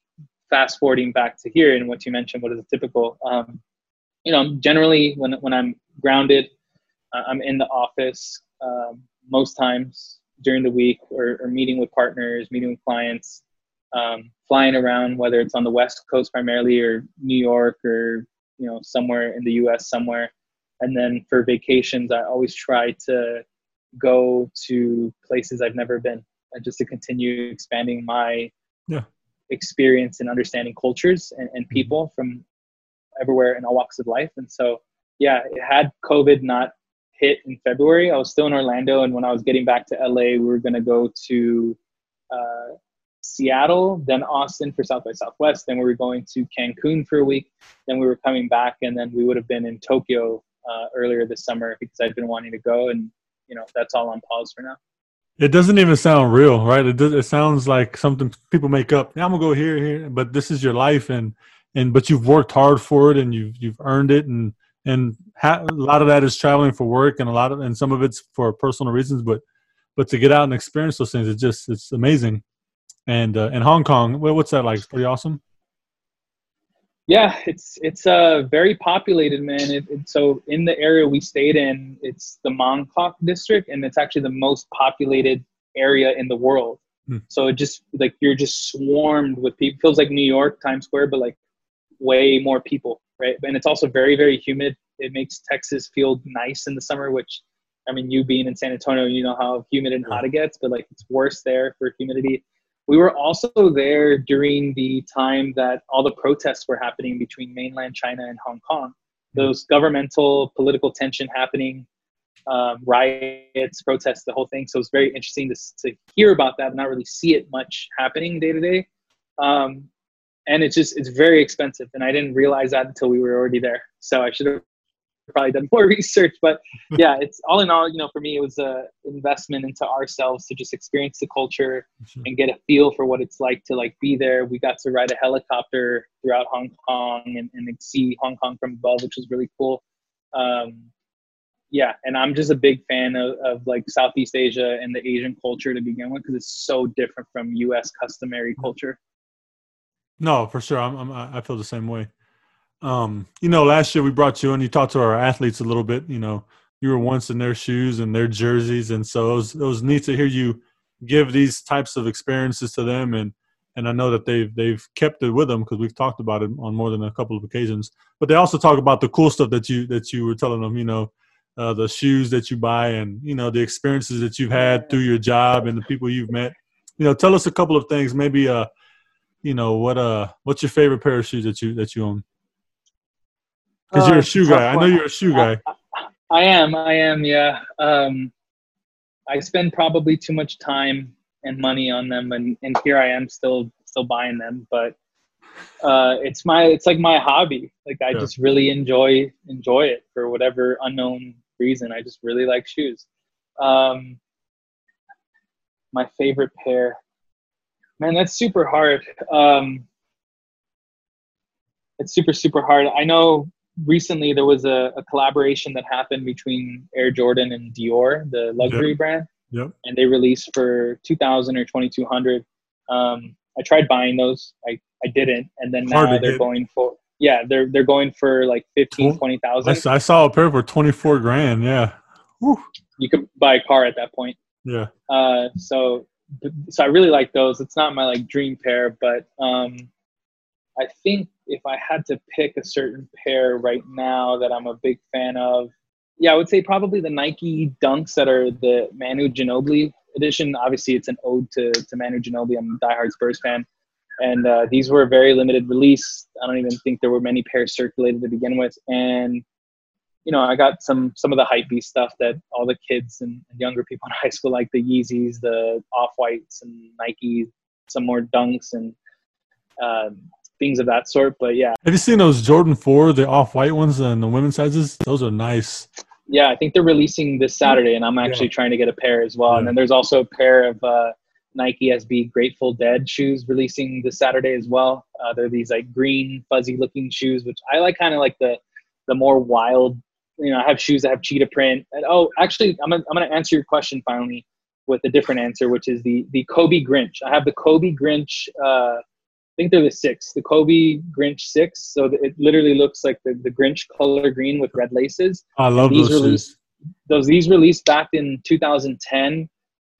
Speaker 2: fast forwarding back to here and what you mentioned, what is a typical, um, you know, generally when, when I'm grounded, uh, I'm in the office um, most times during the week or, or meeting with partners, meeting with clients, um, flying around, whether it's on the West Coast primarily or New York or you know somewhere in the U.S. somewhere. And then for vacations, I always try to go to places I've never been, uh, just to continue expanding my yeah. experience and understanding cultures and, and mm-hmm. people from everywhere in all walks of life. And so, yeah, had COVID not hit in February. I was still in Orlando, and when I was getting back to LA, we were gonna go to uh, Seattle, then Austin for South by Southwest. Then we were going to Cancun for a week. Then we were coming back, and then we would have been in Tokyo uh, earlier this summer because I'd been wanting to go, and you know that's all on pause for now.
Speaker 1: It doesn't even sound real, right? It does, it sounds like something people make up. Yeah, I'm gonna go here, here, but this is your life, and and but you've worked hard for it, and you've you've earned it, and and ha- a lot of that is traveling for work, and a lot of and some of it's for personal reasons, but but to get out and experience those things, it's just it's amazing. And uh, in Hong Kong, what's that like? It's pretty awesome.
Speaker 2: Yeah, it's it's uh very populated, man. It, it, so in the area we stayed in, it's the Mong kok district, and it's actually the most populated area in the world. Hmm. So it just like you're just swarmed with people. It feels like New York Times Square, but like way more people, right? And it's also very very humid. It makes Texas feel nice in the summer, which I mean, you being in San Antonio, you know how humid and hot it gets, but like it's worse there for humidity. We were also there during the time that all the protests were happening between mainland China and Hong Kong. Mm-hmm. Those governmental political tension happening, um, riots, protests, the whole thing. So it was very interesting to, to hear about that, but not really see it much happening day to day. Um, and it's just it's very expensive, and I didn't realize that until we were already there. So I should have probably done more <laughs> research but yeah it's all in all you know for me it was a investment into ourselves to just experience the culture sure. and get a feel for what it's like to like be there we got to ride a helicopter throughout hong kong and, and see hong kong from above which was really cool um, yeah and i'm just a big fan of, of like southeast asia and the asian culture to begin with because it's so different from us customary culture
Speaker 1: no for sure I'm, I'm i feel the same way um, you know, last year we brought you and you talked to our athletes a little bit. You know, you were once in their shoes and their jerseys, and so it was, it was neat to hear you give these types of experiences to them. And and I know that they've they've kept it with them because we've talked about it on more than a couple of occasions. But they also talk about the cool stuff that you that you were telling them. You know, uh, the shoes that you buy, and you know the experiences that you've had through your job and the people you've met. You know, tell us a couple of things. Maybe uh, you know, what uh, what's your favorite pair of shoes that you that you own? Because you're a uh, shoe guy. I know you're a shoe guy.
Speaker 2: I, I am. I am. Yeah. Um, I spend probably too much time and money on them, and, and here I am still still buying them. But uh, it's my it's like my hobby. Like I yeah. just really enjoy enjoy it for whatever unknown reason. I just really like shoes. Um, my favorite pair, man, that's super hard. Um, it's super super hard. I know recently there was a, a, collaboration that happened between Air Jordan and Dior, the luxury
Speaker 1: yep.
Speaker 2: brand.
Speaker 1: Yep.
Speaker 2: And they released for 2000 or 2200. Um, I tried buying those. I, I didn't. And then now they're going for, yeah, they're, they're going for like 15, 20,000.
Speaker 1: I, I saw a pair for 24 grand. Yeah.
Speaker 2: You could buy a car at that point.
Speaker 1: Yeah.
Speaker 2: Uh, so, so I really like those. It's not my like dream pair, but, um, I think if I had to pick a certain pair right now that I'm a big fan of, yeah, I would say probably the Nike Dunks that are the Manu Ginobili edition. Obviously, it's an ode to, to Manu Ginobili. I'm a diehard Spurs fan. And uh, these were a very limited release. I don't even think there were many pairs circulated to begin with. And, you know, I got some some of the hype stuff that all the kids and, younger people <laughs> in high school like the Yeezys, the Off Whites, and Nike, some more Dunks, and um, things of that sort. But yeah.
Speaker 1: Have you seen those Jordan 4, the off white ones and the women's sizes? Those are nice.
Speaker 2: Yeah, I think they're releasing this Saturday, and I'm actually yeah. trying to get a pair as well. Yeah. And then there's also a pair of uh, Nike SB Grateful Dead shoes releasing this Saturday as well. Uh, they're these like green, fuzzy looking shoes, which I like kind of like the the more wild. You know, I have shoes that have cheetah print. And oh, actually, I'm gonna, I'm gonna answer your question finally with a different answer, which is the the Kobe Grinch. I have the Kobe Grinch uh, I think they're the six, the Kobe Grinch six. So it literally looks like the, the Grinch color green with red laces.
Speaker 1: I love these those released, shoes.
Speaker 2: Those these released back in 2010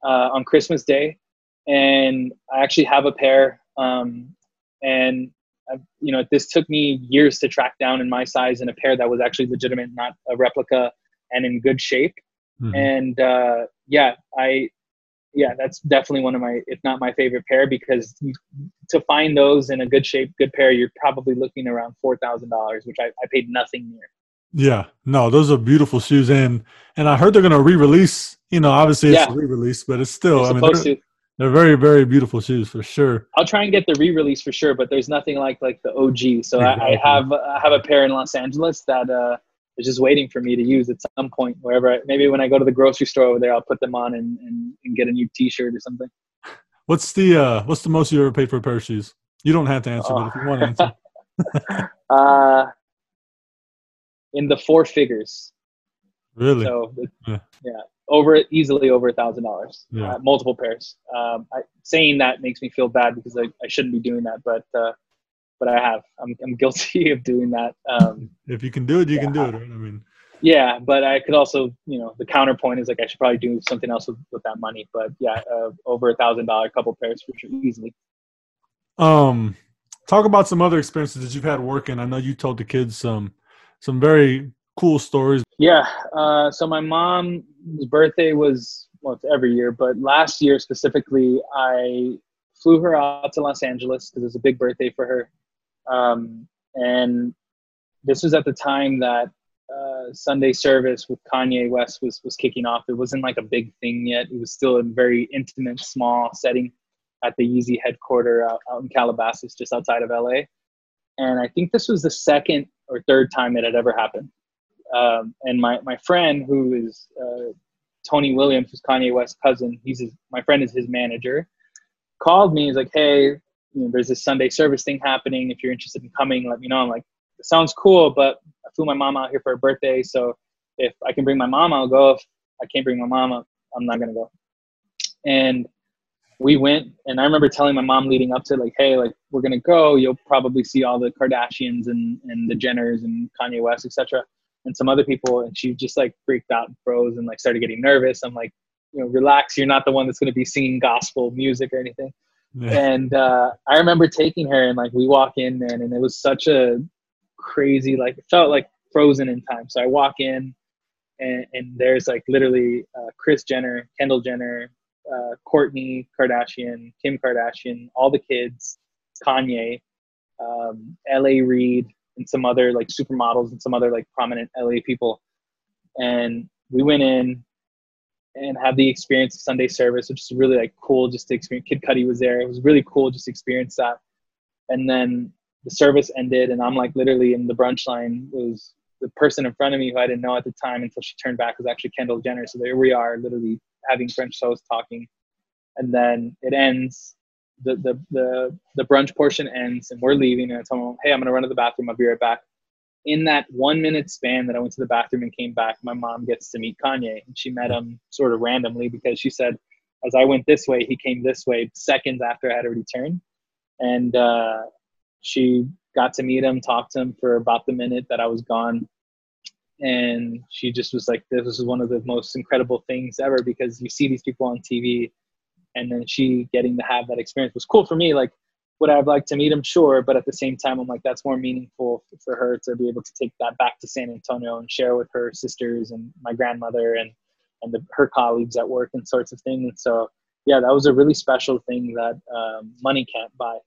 Speaker 2: uh, on Christmas Day, and I actually have a pair. Um, and I, you know, this took me years to track down in my size and a pair that was actually legitimate, not a replica, and in good shape. Mm-hmm. And uh, yeah, I yeah, that's definitely one of my, if not my favorite pair, because to find those in a good shape, good pair, you're probably looking around four thousand dollars, which I, I paid nothing near.
Speaker 1: Yeah, no, those are beautiful shoes, and and I heard they're gonna re-release. You know, obviously it's
Speaker 2: Yeah.
Speaker 1: a re-release, but it's still.
Speaker 2: They're
Speaker 1: I mean, they're. They're very very beautiful shoes for sure.
Speaker 2: I'll try and get the re-release for sure, but there's nothing like like the OG. So I, I have I have a pair in Los Angeles that uh, is just waiting for me to use at some point. Wherever, I, maybe when I go to the grocery store over there, I'll put them on and, and, and get a new T-shirt or something.
Speaker 1: What's the uh what's the most you ever paid for a pair of shoes? You don't have to answer, but if you want to answer, <laughs>
Speaker 2: Uh, in the four figures.
Speaker 1: really?
Speaker 2: So
Speaker 1: Yeah.
Speaker 2: yeah. Over easily over a thousand dollars. Uh, multiple pairs. Um, I, saying that makes me feel bad because I, I shouldn't be doing that, but uh, but I have. I'm I'm <laughs> guilty of doing that. Um,
Speaker 1: if you can do it, you can do it. Right? I mean,
Speaker 2: yeah, but I could also, you know, the counterpoint is like I should probably do something else with, with that money. But yeah, uh, over a thousand dollar couple pairs for sure, easily.
Speaker 1: um, talk about some other experiences that you've had working. I know you told the kids some some very cool stories.
Speaker 2: Yeah. Uh, so my mom's birthday was well, it's every year, but last year specifically, I flew her out to Los Angeles because it was a big birthday for her, um, and this was at the time that uh, Sunday service with Kanye West was was kicking off. It wasn't like a big thing yet. It was still a very intimate, small setting at the Yeezy headquarters out, out in Calabasas, just outside of LA. And I think this was the second or third time it had ever happened um, and my, my friend who is uh, Tony Williams, who's Kanye West's cousin, he's his, my friend is his manager, called me. He's like, hey, you know, there's this Sunday service thing happening. If you're interested in coming, let me know. I'm like, sounds cool, but I flew my mom out here for her birthday, so if I can bring my mom, I'll go. If I can't bring my mom, I'm not gonna go. And we went, and I remember telling my mom leading up to like, hey, like we're gonna go. You'll probably see all the Kardashians and and the Jenners and Kanye West, etc and some other people and she just like freaked out and froze and like started getting nervous. I'm like you know relax you're not the one that's going to be singing gospel music or anything.
Speaker 1: Yeah.
Speaker 2: and uh, i remember taking her and like we walk in man and it was such a crazy like it felt like frozen in time. So i walk in and, and there's like literally uh, kris jenner kendall jenner uh, kourtney kardashian kim kardashian all the kids kanye um, l.a. reid and some other like supermodels and some other like prominent LA people. And we went in and had the experience of Sunday service, which is really like cool just to experience. Kid Cudi was there. It was really cool just to experience that. And then the service ended and I'm like literally in the brunch line was the person in front of me who I didn't know at the time until she turned back was actually Kendall Jenner. So there we are literally having French toast talking. And then it ends the, the the the brunch portion ends and we're leaving and I tell them, hey, I'm gonna run to the bathroom. I'll be right back. In that one minute span that I went to the bathroom and came back, my mom gets to meet Kanye and she met him sort of randomly because she said, as I went this way, he came this way seconds after I had already turned, and uh, she got to meet him, talk to him for about the minute that I was gone. And she just was like, this is one of the most incredible things ever because you see these people on TV and then she getting to have that experience was cool for me. Like, would I have liked to meet him? Sure, but at the same time, I'm like, that's more meaningful for her to be able to take that back to San Antonio and share with her sisters and my grandmother and and the, her colleagues at work and sorts of things. And so, yeah, that was a really special thing that um, money can't buy.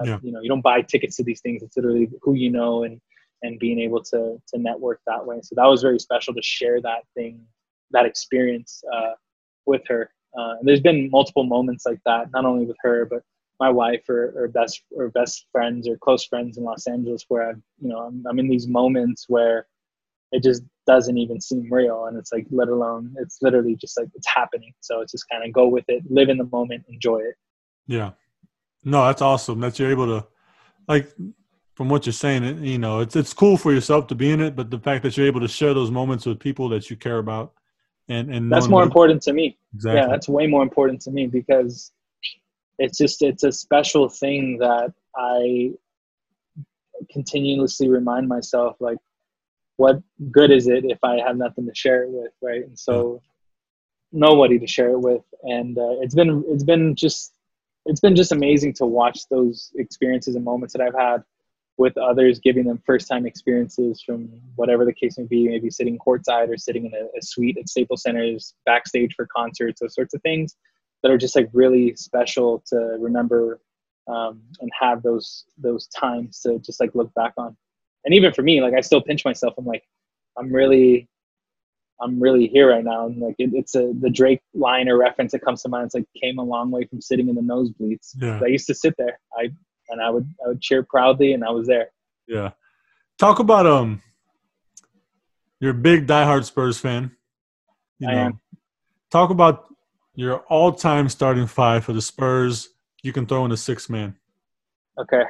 Speaker 2: Uh,
Speaker 1: Yeah.
Speaker 2: You know, you don't buy tickets to these things. It's literally who you know and and being able to to network that way. So that was very special to share that thing, that experience uh, with her. Uh, and there's been multiple moments like that, not only with her, but my wife or, or best or best friends or close friends in Los Angeles, where I've, you know, I'm, I'm in these moments where it just doesn't even seem real, and it's like, let alone, it's literally just like it's happening. So it's just kind of go with it, live in the moment, enjoy it.
Speaker 1: Yeah. No, that's awesome that you're able to, like, from what you're saying, you know, it's it's cool for yourself to be in it, but the fact that you're able to share those moments with people that you care about, and and
Speaker 2: That's more important to me.
Speaker 1: Exactly.
Speaker 2: yeah that's way more important to me because it's just it's a special thing that i continuously remind myself like what good is it if i have nothing to share it with right and so nobody to share it with and uh, it's been it's been just it's been just amazing to watch those experiences and moments that i've had with others giving them first time experiences from whatever the case may be maybe sitting courtside or sitting in a, a suite at staples centers backstage for concerts those sorts of things that are just like really special to remember um, and have those those times to just like look back on and even for me like i still pinch myself i'm like I'm really I'm really here right now. And like it, it's a the Drake line or reference that comes to mind. It's like came a long way from sitting in the nosebleeds.
Speaker 1: Yeah.
Speaker 2: I used to sit there. I and I would I would cheer proudly, and I was there.
Speaker 1: Yeah. Talk about um. You're a big diehard Spurs fan. You
Speaker 2: I
Speaker 1: know,
Speaker 2: am.
Speaker 1: talk about your all-time starting five for the Spurs. You can throw in a six man.
Speaker 2: Okay.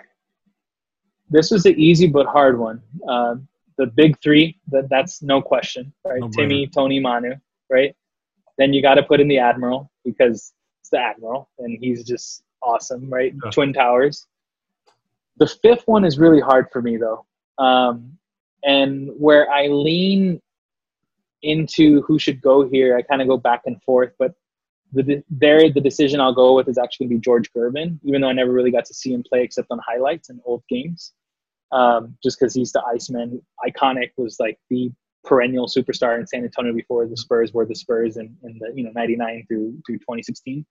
Speaker 2: This was an easy but hard one. Uh, the big three, that, that's no question, right?
Speaker 1: No.
Speaker 2: Timmy, Tony, Manu, right? Then you got to put in the Admiral because it's the Admiral and he's just awesome, right?
Speaker 1: Yeah.
Speaker 2: Twin Towers. The fifth one is really hard for me though. Um, and where I lean into who should go here, I kind of go back and forth, but the, there the decision I'll go with is actually going to be George Gervin, even though I never really got to see him play except on highlights and old games. Um, just because he's the Iceman, iconic, was like the perennial superstar in San Antonio before the Spurs were the Spurs in, in the you know '99 through through 2016.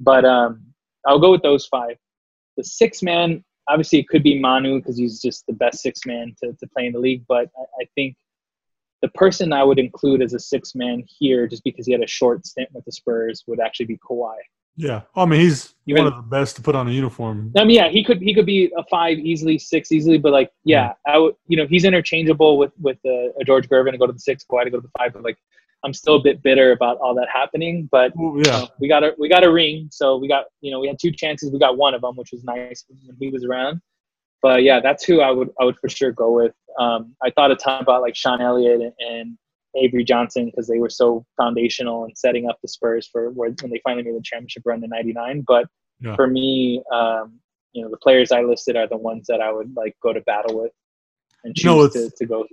Speaker 2: But um, I'll go with those five. The six man, obviously, it could be Manu because he's just the best six man to, to play in the league. But I, I think the person I would include as a six man here, just because he had a short stint with the Spurs, would actually be Kawhi.
Speaker 1: Yeah. I mean, he's one of the best to put on a uniform.
Speaker 2: I mean, yeah, he could he could be a five easily, six easily, but like, yeah, I would, you know, he's interchangeable with with uh, a George Gervin to go to the six, Kawhi to go to the five, but like, I'm still a bit bitter about all that happening. But
Speaker 1: Ooh,
Speaker 2: you know, we got a we got a ring, so we got you know we had two chances, we got one of them, which was nice when he was around. But yeah, that's who I would I would for sure go with. Um, I thought a ton about like Sean Elliott and, and Avery Johnson because they were so foundational in setting up the Spurs for where, when they finally made the championship run in '99. But
Speaker 1: Yeah.
Speaker 2: for me, um, you know, the players I listed are the ones that I would like go to battle with and choose
Speaker 1: know,
Speaker 2: to, to go.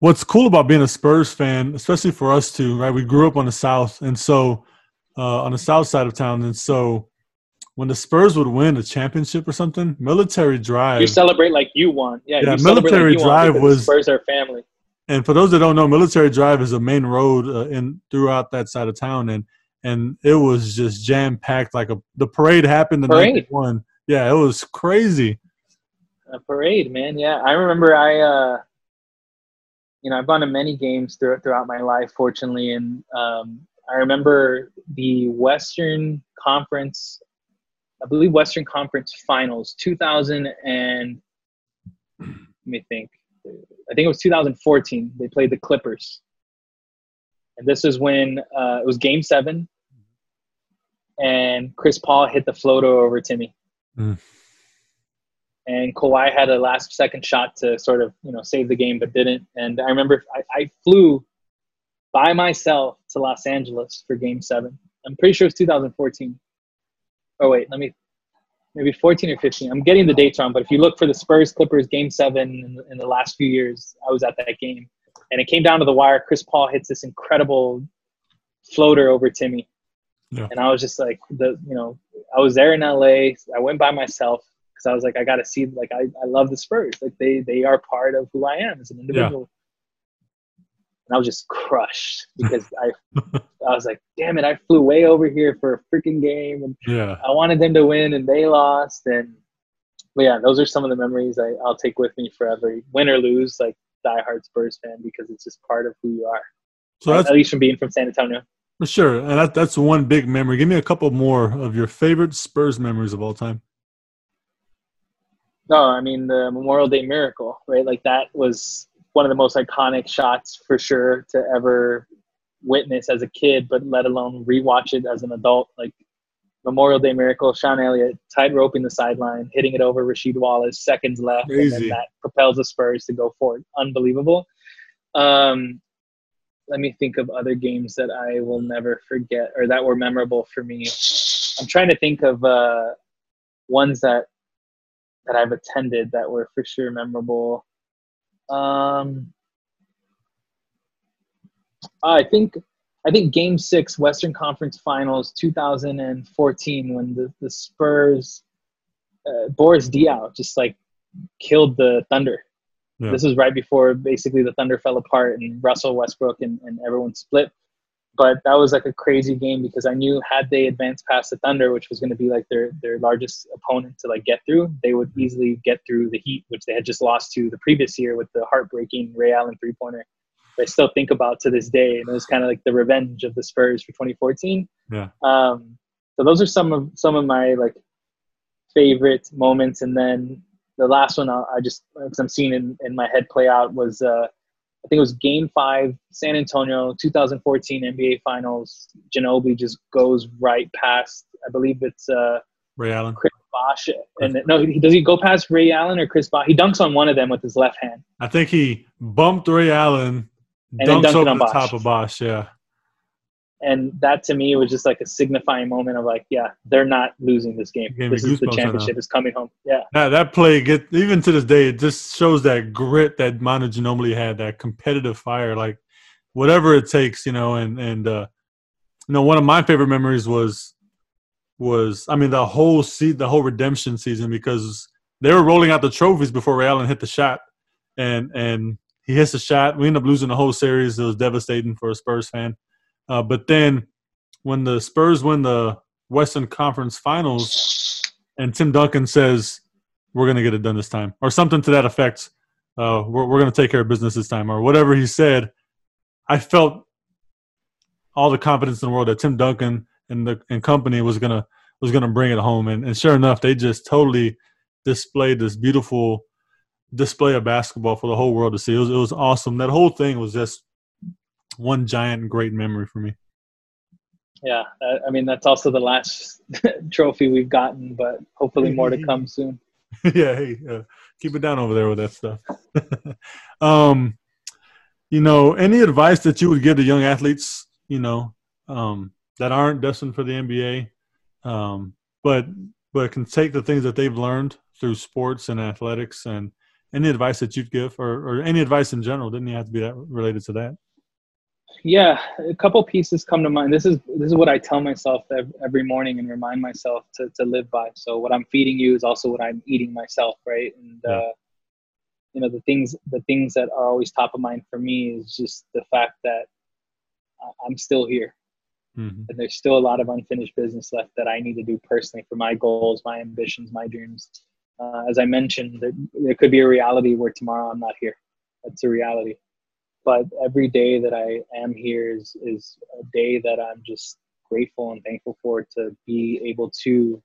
Speaker 1: What's cool about being a Spurs fan, especially for us two, right? We grew up on the South, and so uh, on the South side of town, and so when the Spurs would win a championship or something, Military Drive.
Speaker 2: You celebrate like you won. Yeah,
Speaker 1: Yeah,
Speaker 2: you
Speaker 1: Military
Speaker 2: like
Speaker 1: Drive was-
Speaker 2: the Spurs are family.
Speaker 1: and for those that don't know, Military Drive is a main road uh, in throughout that side of town, and and it was just jam packed. Like a the parade happened the night they. Yeah, it was crazy.
Speaker 2: a parade, man. Yeah, I remember. I, uh, you know, I've gone to many games throughout throughout my life, fortunately, and um, I remember the Western Conference. I believe Western Conference Finals, 2000 and let me think. I think it was 2014. They played the Clippers, and this is when uh, it was Game Seven, and Chris Paul hit the floater over Timmy and Kawhi had a last second shot to sort of you know save the game, but didn't. And I remember I, I flew by myself to Los Angeles for Game Seven. I'm pretty sure it's 2014. Oh wait, let me maybe 14 or 15. I'm getting the dates wrong, but if you look for the Spurs Clippers Game Seven in, in the last few years, I was at that game, and it came down to the wire. Chris Paul hits this incredible floater over Timmy.
Speaker 1: Yeah.
Speaker 2: And I was just like the you know I was there in LA. I went by myself because I was like I got to see like I, I love the Spurs like they they are part of who I am as an individual. And I was just crushed because I <laughs> I was like damn it I flew way over here for a freaking game and
Speaker 1: Yeah,
Speaker 2: I wanted them to win and they lost and but yeah those are some of the memories I, I'll take with me forever win or lose like diehard Spurs fan because it's just part of who you are
Speaker 1: so that's
Speaker 2: at least from being from San Antonio.
Speaker 1: for sure, and that, that's one big memory. Give me a couple more of your favorite Spurs memories of all time.
Speaker 2: No, I mean the Memorial Day miracle, right? Like that was one of the most iconic shots for sure to ever witness as a kid, but let alone rewatch it as an adult. Like Memorial Day miracle, Sean Elliott tight roping the sideline, hitting it over Rasheed Wallace, seconds left, and then that propels the Spurs to go forward. Unbelievable. Um, let me think of other games that I will never forget or that were memorable for me. I'm trying to think of uh, ones that that I've attended that were for sure memorable. Um, I think I think Game Six, Western Conference Finals, 2014, when the the Spurs, uh, Boris Diaw just like killed the Thunder.
Speaker 1: Yeah.
Speaker 2: This was right before basically the Thunder fell apart and Russell Westbrook and, and everyone split. But that was like a crazy game because I knew had they advanced past the Thunder, which was going to be like their their largest opponent to like get through, they would easily get through the Heat, which they had just lost to the previous year with the heartbreaking Ray Allen three pointer. I still think about to this day, and it was kind of like the revenge of the Spurs for 2014.
Speaker 1: Yeah.
Speaker 2: Um, so those are some of some of my like favorite moments, and then the last one I, I just because I'm seeing in, in my head play out was uh, I think it was Game Five, San Antonio, 2014 NBA Finals. Ginobili just goes right past. I believe it's uh,
Speaker 1: Ray Allen.
Speaker 2: Chris Bosh, and no, he, does he go past Ray Allen or Chris Bosh? He dunks on one of them with his left hand.
Speaker 1: I think he bumped Ray Allen,
Speaker 2: And
Speaker 1: dunks over
Speaker 2: on
Speaker 1: the
Speaker 2: Bosh.
Speaker 1: top of Bosh, Yeah,
Speaker 2: And that to me was just like a signifying moment of like, yeah, they're not losing this game. This is the
Speaker 1: goosebumps right now.
Speaker 2: championship is coming home. Yeah.
Speaker 1: that that play get even to this day. It just shows that grit that Manu Ginobili had, that competitive fire, like whatever it takes, you know. And and uh, you know, one of my favorite memories was was I mean the whole se- the whole redemption season because they were rolling out the trophies before Ray Allen hit the shot, and and he hits the shot. We end up losing the whole series. It was devastating for a Spurs fan. Uh, but then when the Spurs win the Western Conference Finals, and Tim Duncan says, "We're gonna get it done this time," or something to that effect. Uh, we're we're gonna take care of business this time, or whatever he said. I felt all the confidence in the world that Tim Duncan and the and company was gonna was gonna bring it home, and, and sure enough, they just totally displayed this beautiful display of basketball for the whole world to see. It was it was awesome. That whole thing was just one giant great memory for me.
Speaker 2: Yeah. I, mean, that's also the last <laughs> trophy we've gotten, but hopefully more to <laughs> come soon.
Speaker 1: yeah, hey, uh, keep it down over there with that stuff. <laughs> um, you know, any advice that you would give to young athletes, you know, um, that aren't destined for the NBA, um, but but can take the things that they've learned through sports and athletics, and any advice that you'd give, or, or any advice in general, didn't you have to be that related to that?
Speaker 2: Yeah, a couple pieces come to mind. This is this is what I tell myself every morning and remind myself to to live by. So what I'm feeding you is also what I'm eating myself, right? And
Speaker 1: Yeah.
Speaker 2: uh, you know the things the things that are always top of mind for me is just the fact that I'm still here
Speaker 1: hmm
Speaker 2: and there's still a lot of unfinished business left that I need to do personally for my goals, my ambitions, my dreams. Uh, as I mentioned, there, there could be a reality where tomorrow I'm not here. That's a reality. But every day that I am here is, is a day that I'm just grateful and thankful for to be able to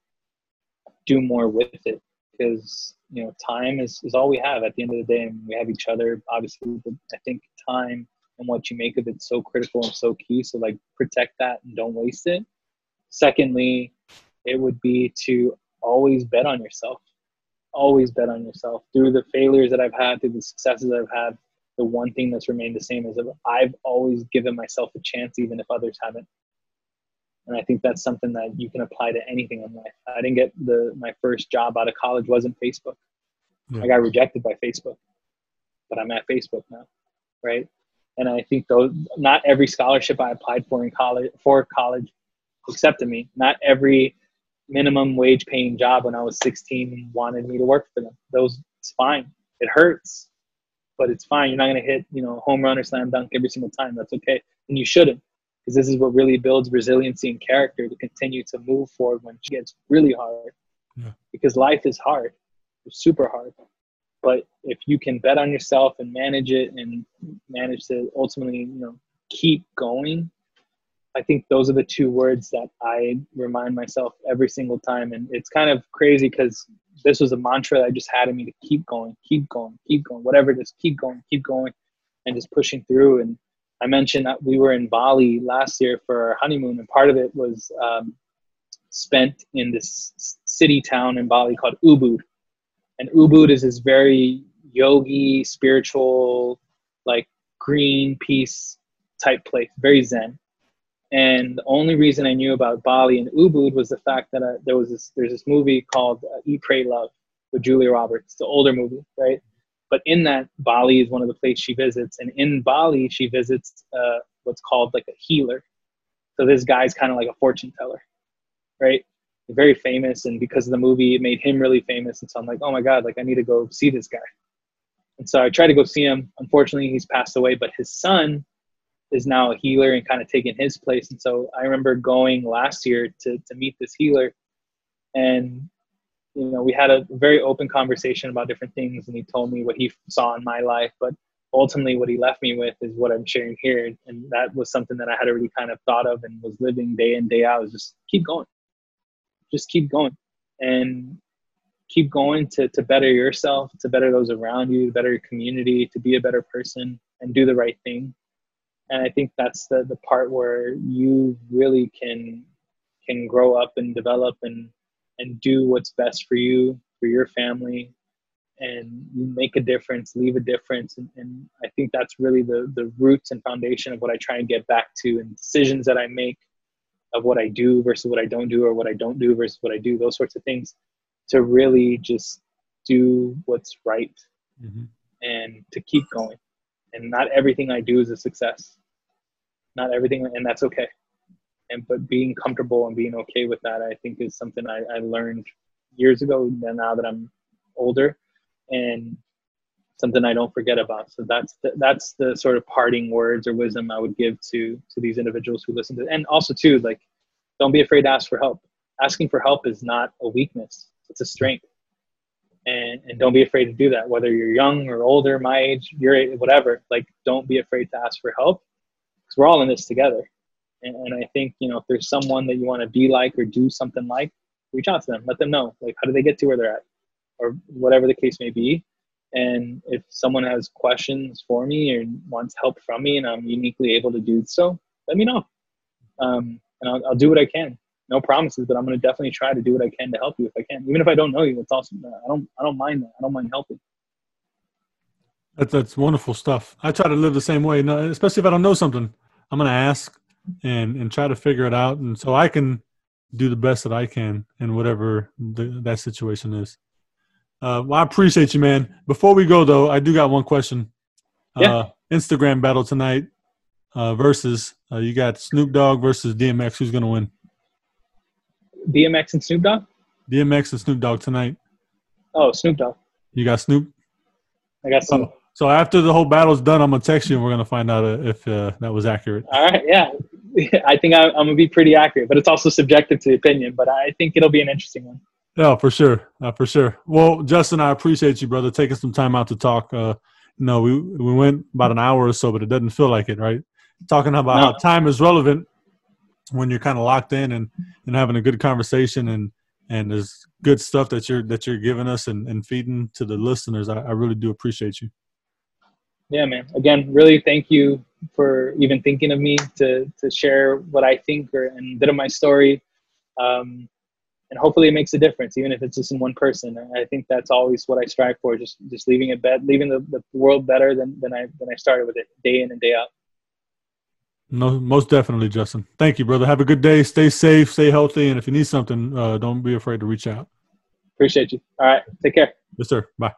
Speaker 2: do more with it. Because, you know, time is, is all we have at the end of the day. And we have each other, obviously. I think time and what you make of it so critical and so key. So like protect that and don't waste it. Secondly, it would be to always bet on yourself. Always bet on yourself. Through the failures that I've had, through the successes I've had, the one thing that's remained the same is that I've always given myself a chance, even if others haven't. And I think that's something that you can apply to anything in life. I didn't get the my first job out of college wasn't Facebook.
Speaker 1: Yeah.
Speaker 2: I got rejected by Facebook, but I'm at Facebook now, right? And I think though not every scholarship I applied for in college for college accepted me. Not every minimum wage paying job when I was 16 wanted me to work for them. Those it's fine. It hurts, but it's fine. You're not gonna hit you know home run or slam dunk every single time. That's okay, and you shouldn't, because this is what really builds resiliency and character to continue to move forward when it gets really hard.
Speaker 1: Yeah.
Speaker 2: Because life is hard, it's super hard. But if you can bet on yourself and manage it and manage to ultimately, you know, keep going, I think those are the two words that I remind myself every single time. And it's kind of crazy because this was a mantra that I just had in me to keep going, keep going, keep going, whatever is, keep going, keep going, and just pushing through. And I mentioned that we were in Bali last year for our honeymoon, and part of it was um, spent in this city town in Bali called Ubud. And Ubud is this very yogi, spiritual, like green peace type place, very zen. And the only reason I knew about Bali and Ubud was the fact that uh, there was this there's this movie called uh, Eat, Pray, Love with Julia Roberts, the older movie, right? But in that, Bali is one of the places she visits, and in Bali she visits uh, what's called like a healer. So this guy's kind of like a fortune teller, right? Very famous, and because of the movie, it made him really famous. And so I'm like, oh my god, like I need to go see this guy. And so I tried to go see him. Unfortunately, he's passed away, but his son is now a healer and kind of taking his place. And so I remember going last year to to meet this healer, and you know we had a very open conversation about different things, and he told me what he saw in my life, but ultimately what he left me with is what I'm sharing here, and that was something that I had already kind of thought of and was living day in day out. Was just keep going, just keep going, and keep going to to better yourself, to better those around you, to better your community, to be a better person, and do the right thing and I think that's the the part where you really can can grow up and develop and and do what's best for you for your family and make a difference leave a difference. And, and i think that's really the the roots and foundation of what i try and get back to and decisions that i make of what i do versus what i don't do or what i don't do versus what i do those sorts of things to really just do what's right mm-hmm. and to keep going. And not everything i do is a success not everything, and that's okay. And but being comfortable and being okay with that, I think, is something I, I learned years ago. And now that I'm older, and something I don't forget about. So that's the, that's the sort of parting words or wisdom I would give to to these individuals who listen to. And also too, like, don't be afraid to ask for help. Asking for help is not a weakness; it's a strength. And and don't be afraid to do that. Whether you're young or older, my age, your whatever. Like, don't be afraid to ask for help because we're all in this together. And, and I think you know if there's someone that you want to be like or do something like, reach out to them, let them know like how do they get to where they're at, or whatever the case may be. And if someone has questions for me or wants help from me, and I'm uniquely able to do so, let me know. Um, and I'll, I'll do what I can. No promises, but I'm going to definitely try to do what I can to help you if I can. Even if I don't know you, it's awesome. I don't I don't mind that. I don't mind helping.
Speaker 1: That's that's wonderful stuff. I try to live the same way, especially if I don't know something. I'm going to ask and and try to figure it out, and so I can do the best that I can in whatever the, that situation is. Uh, well, I appreciate you, man. Before we go, though, I do got one question. Yeah. Uh, Instagram battle tonight uh, versus uh, you got Snoop Dogg versus DMX. Who's going to win?
Speaker 2: DMX and Snoop Dogg.
Speaker 1: DMX and Snoop Dogg tonight.
Speaker 2: Oh, Snoop Dogg.
Speaker 1: You got Snoop.
Speaker 2: I got Snoop. Oh.
Speaker 1: So after the whole battle's done, I'm gonna text you and we're gonna find out if uh, that was accurate.
Speaker 2: All right, yeah, <laughs> I think I, am gonna be pretty accurate, but it's also subjective to opinion. But I think it'll be an interesting one.
Speaker 1: Yeah, for sure, uh, for sure. Well, Justin, I appreciate you, brother, taking some time out to talk. Uh, you know, we we went about an hour or so, but it doesn't feel like it, right? Talking about no. how time is relevant when you're kind of locked in and and having a good conversation and and there's good stuff that you're that you're giving us and, and feeding to the listeners. I, I really do appreciate you
Speaker 2: yeah, man. Again, really thank you for even thinking of me to to share what I think or and a bit of my story. Um, and hopefully it makes a difference, even if it's just in one person. I think that's always what I strive for, just just leaving it bed, leaving the, the world better than, than I than I started with it, day in and day out.
Speaker 1: No, most definitely, Justin. Thank you, brother. Have a good day. Stay safe, stay healthy, and if you need something, uh, don't be afraid to reach out.
Speaker 2: Appreciate you. All right, take care.
Speaker 1: Yes, sir. Bye.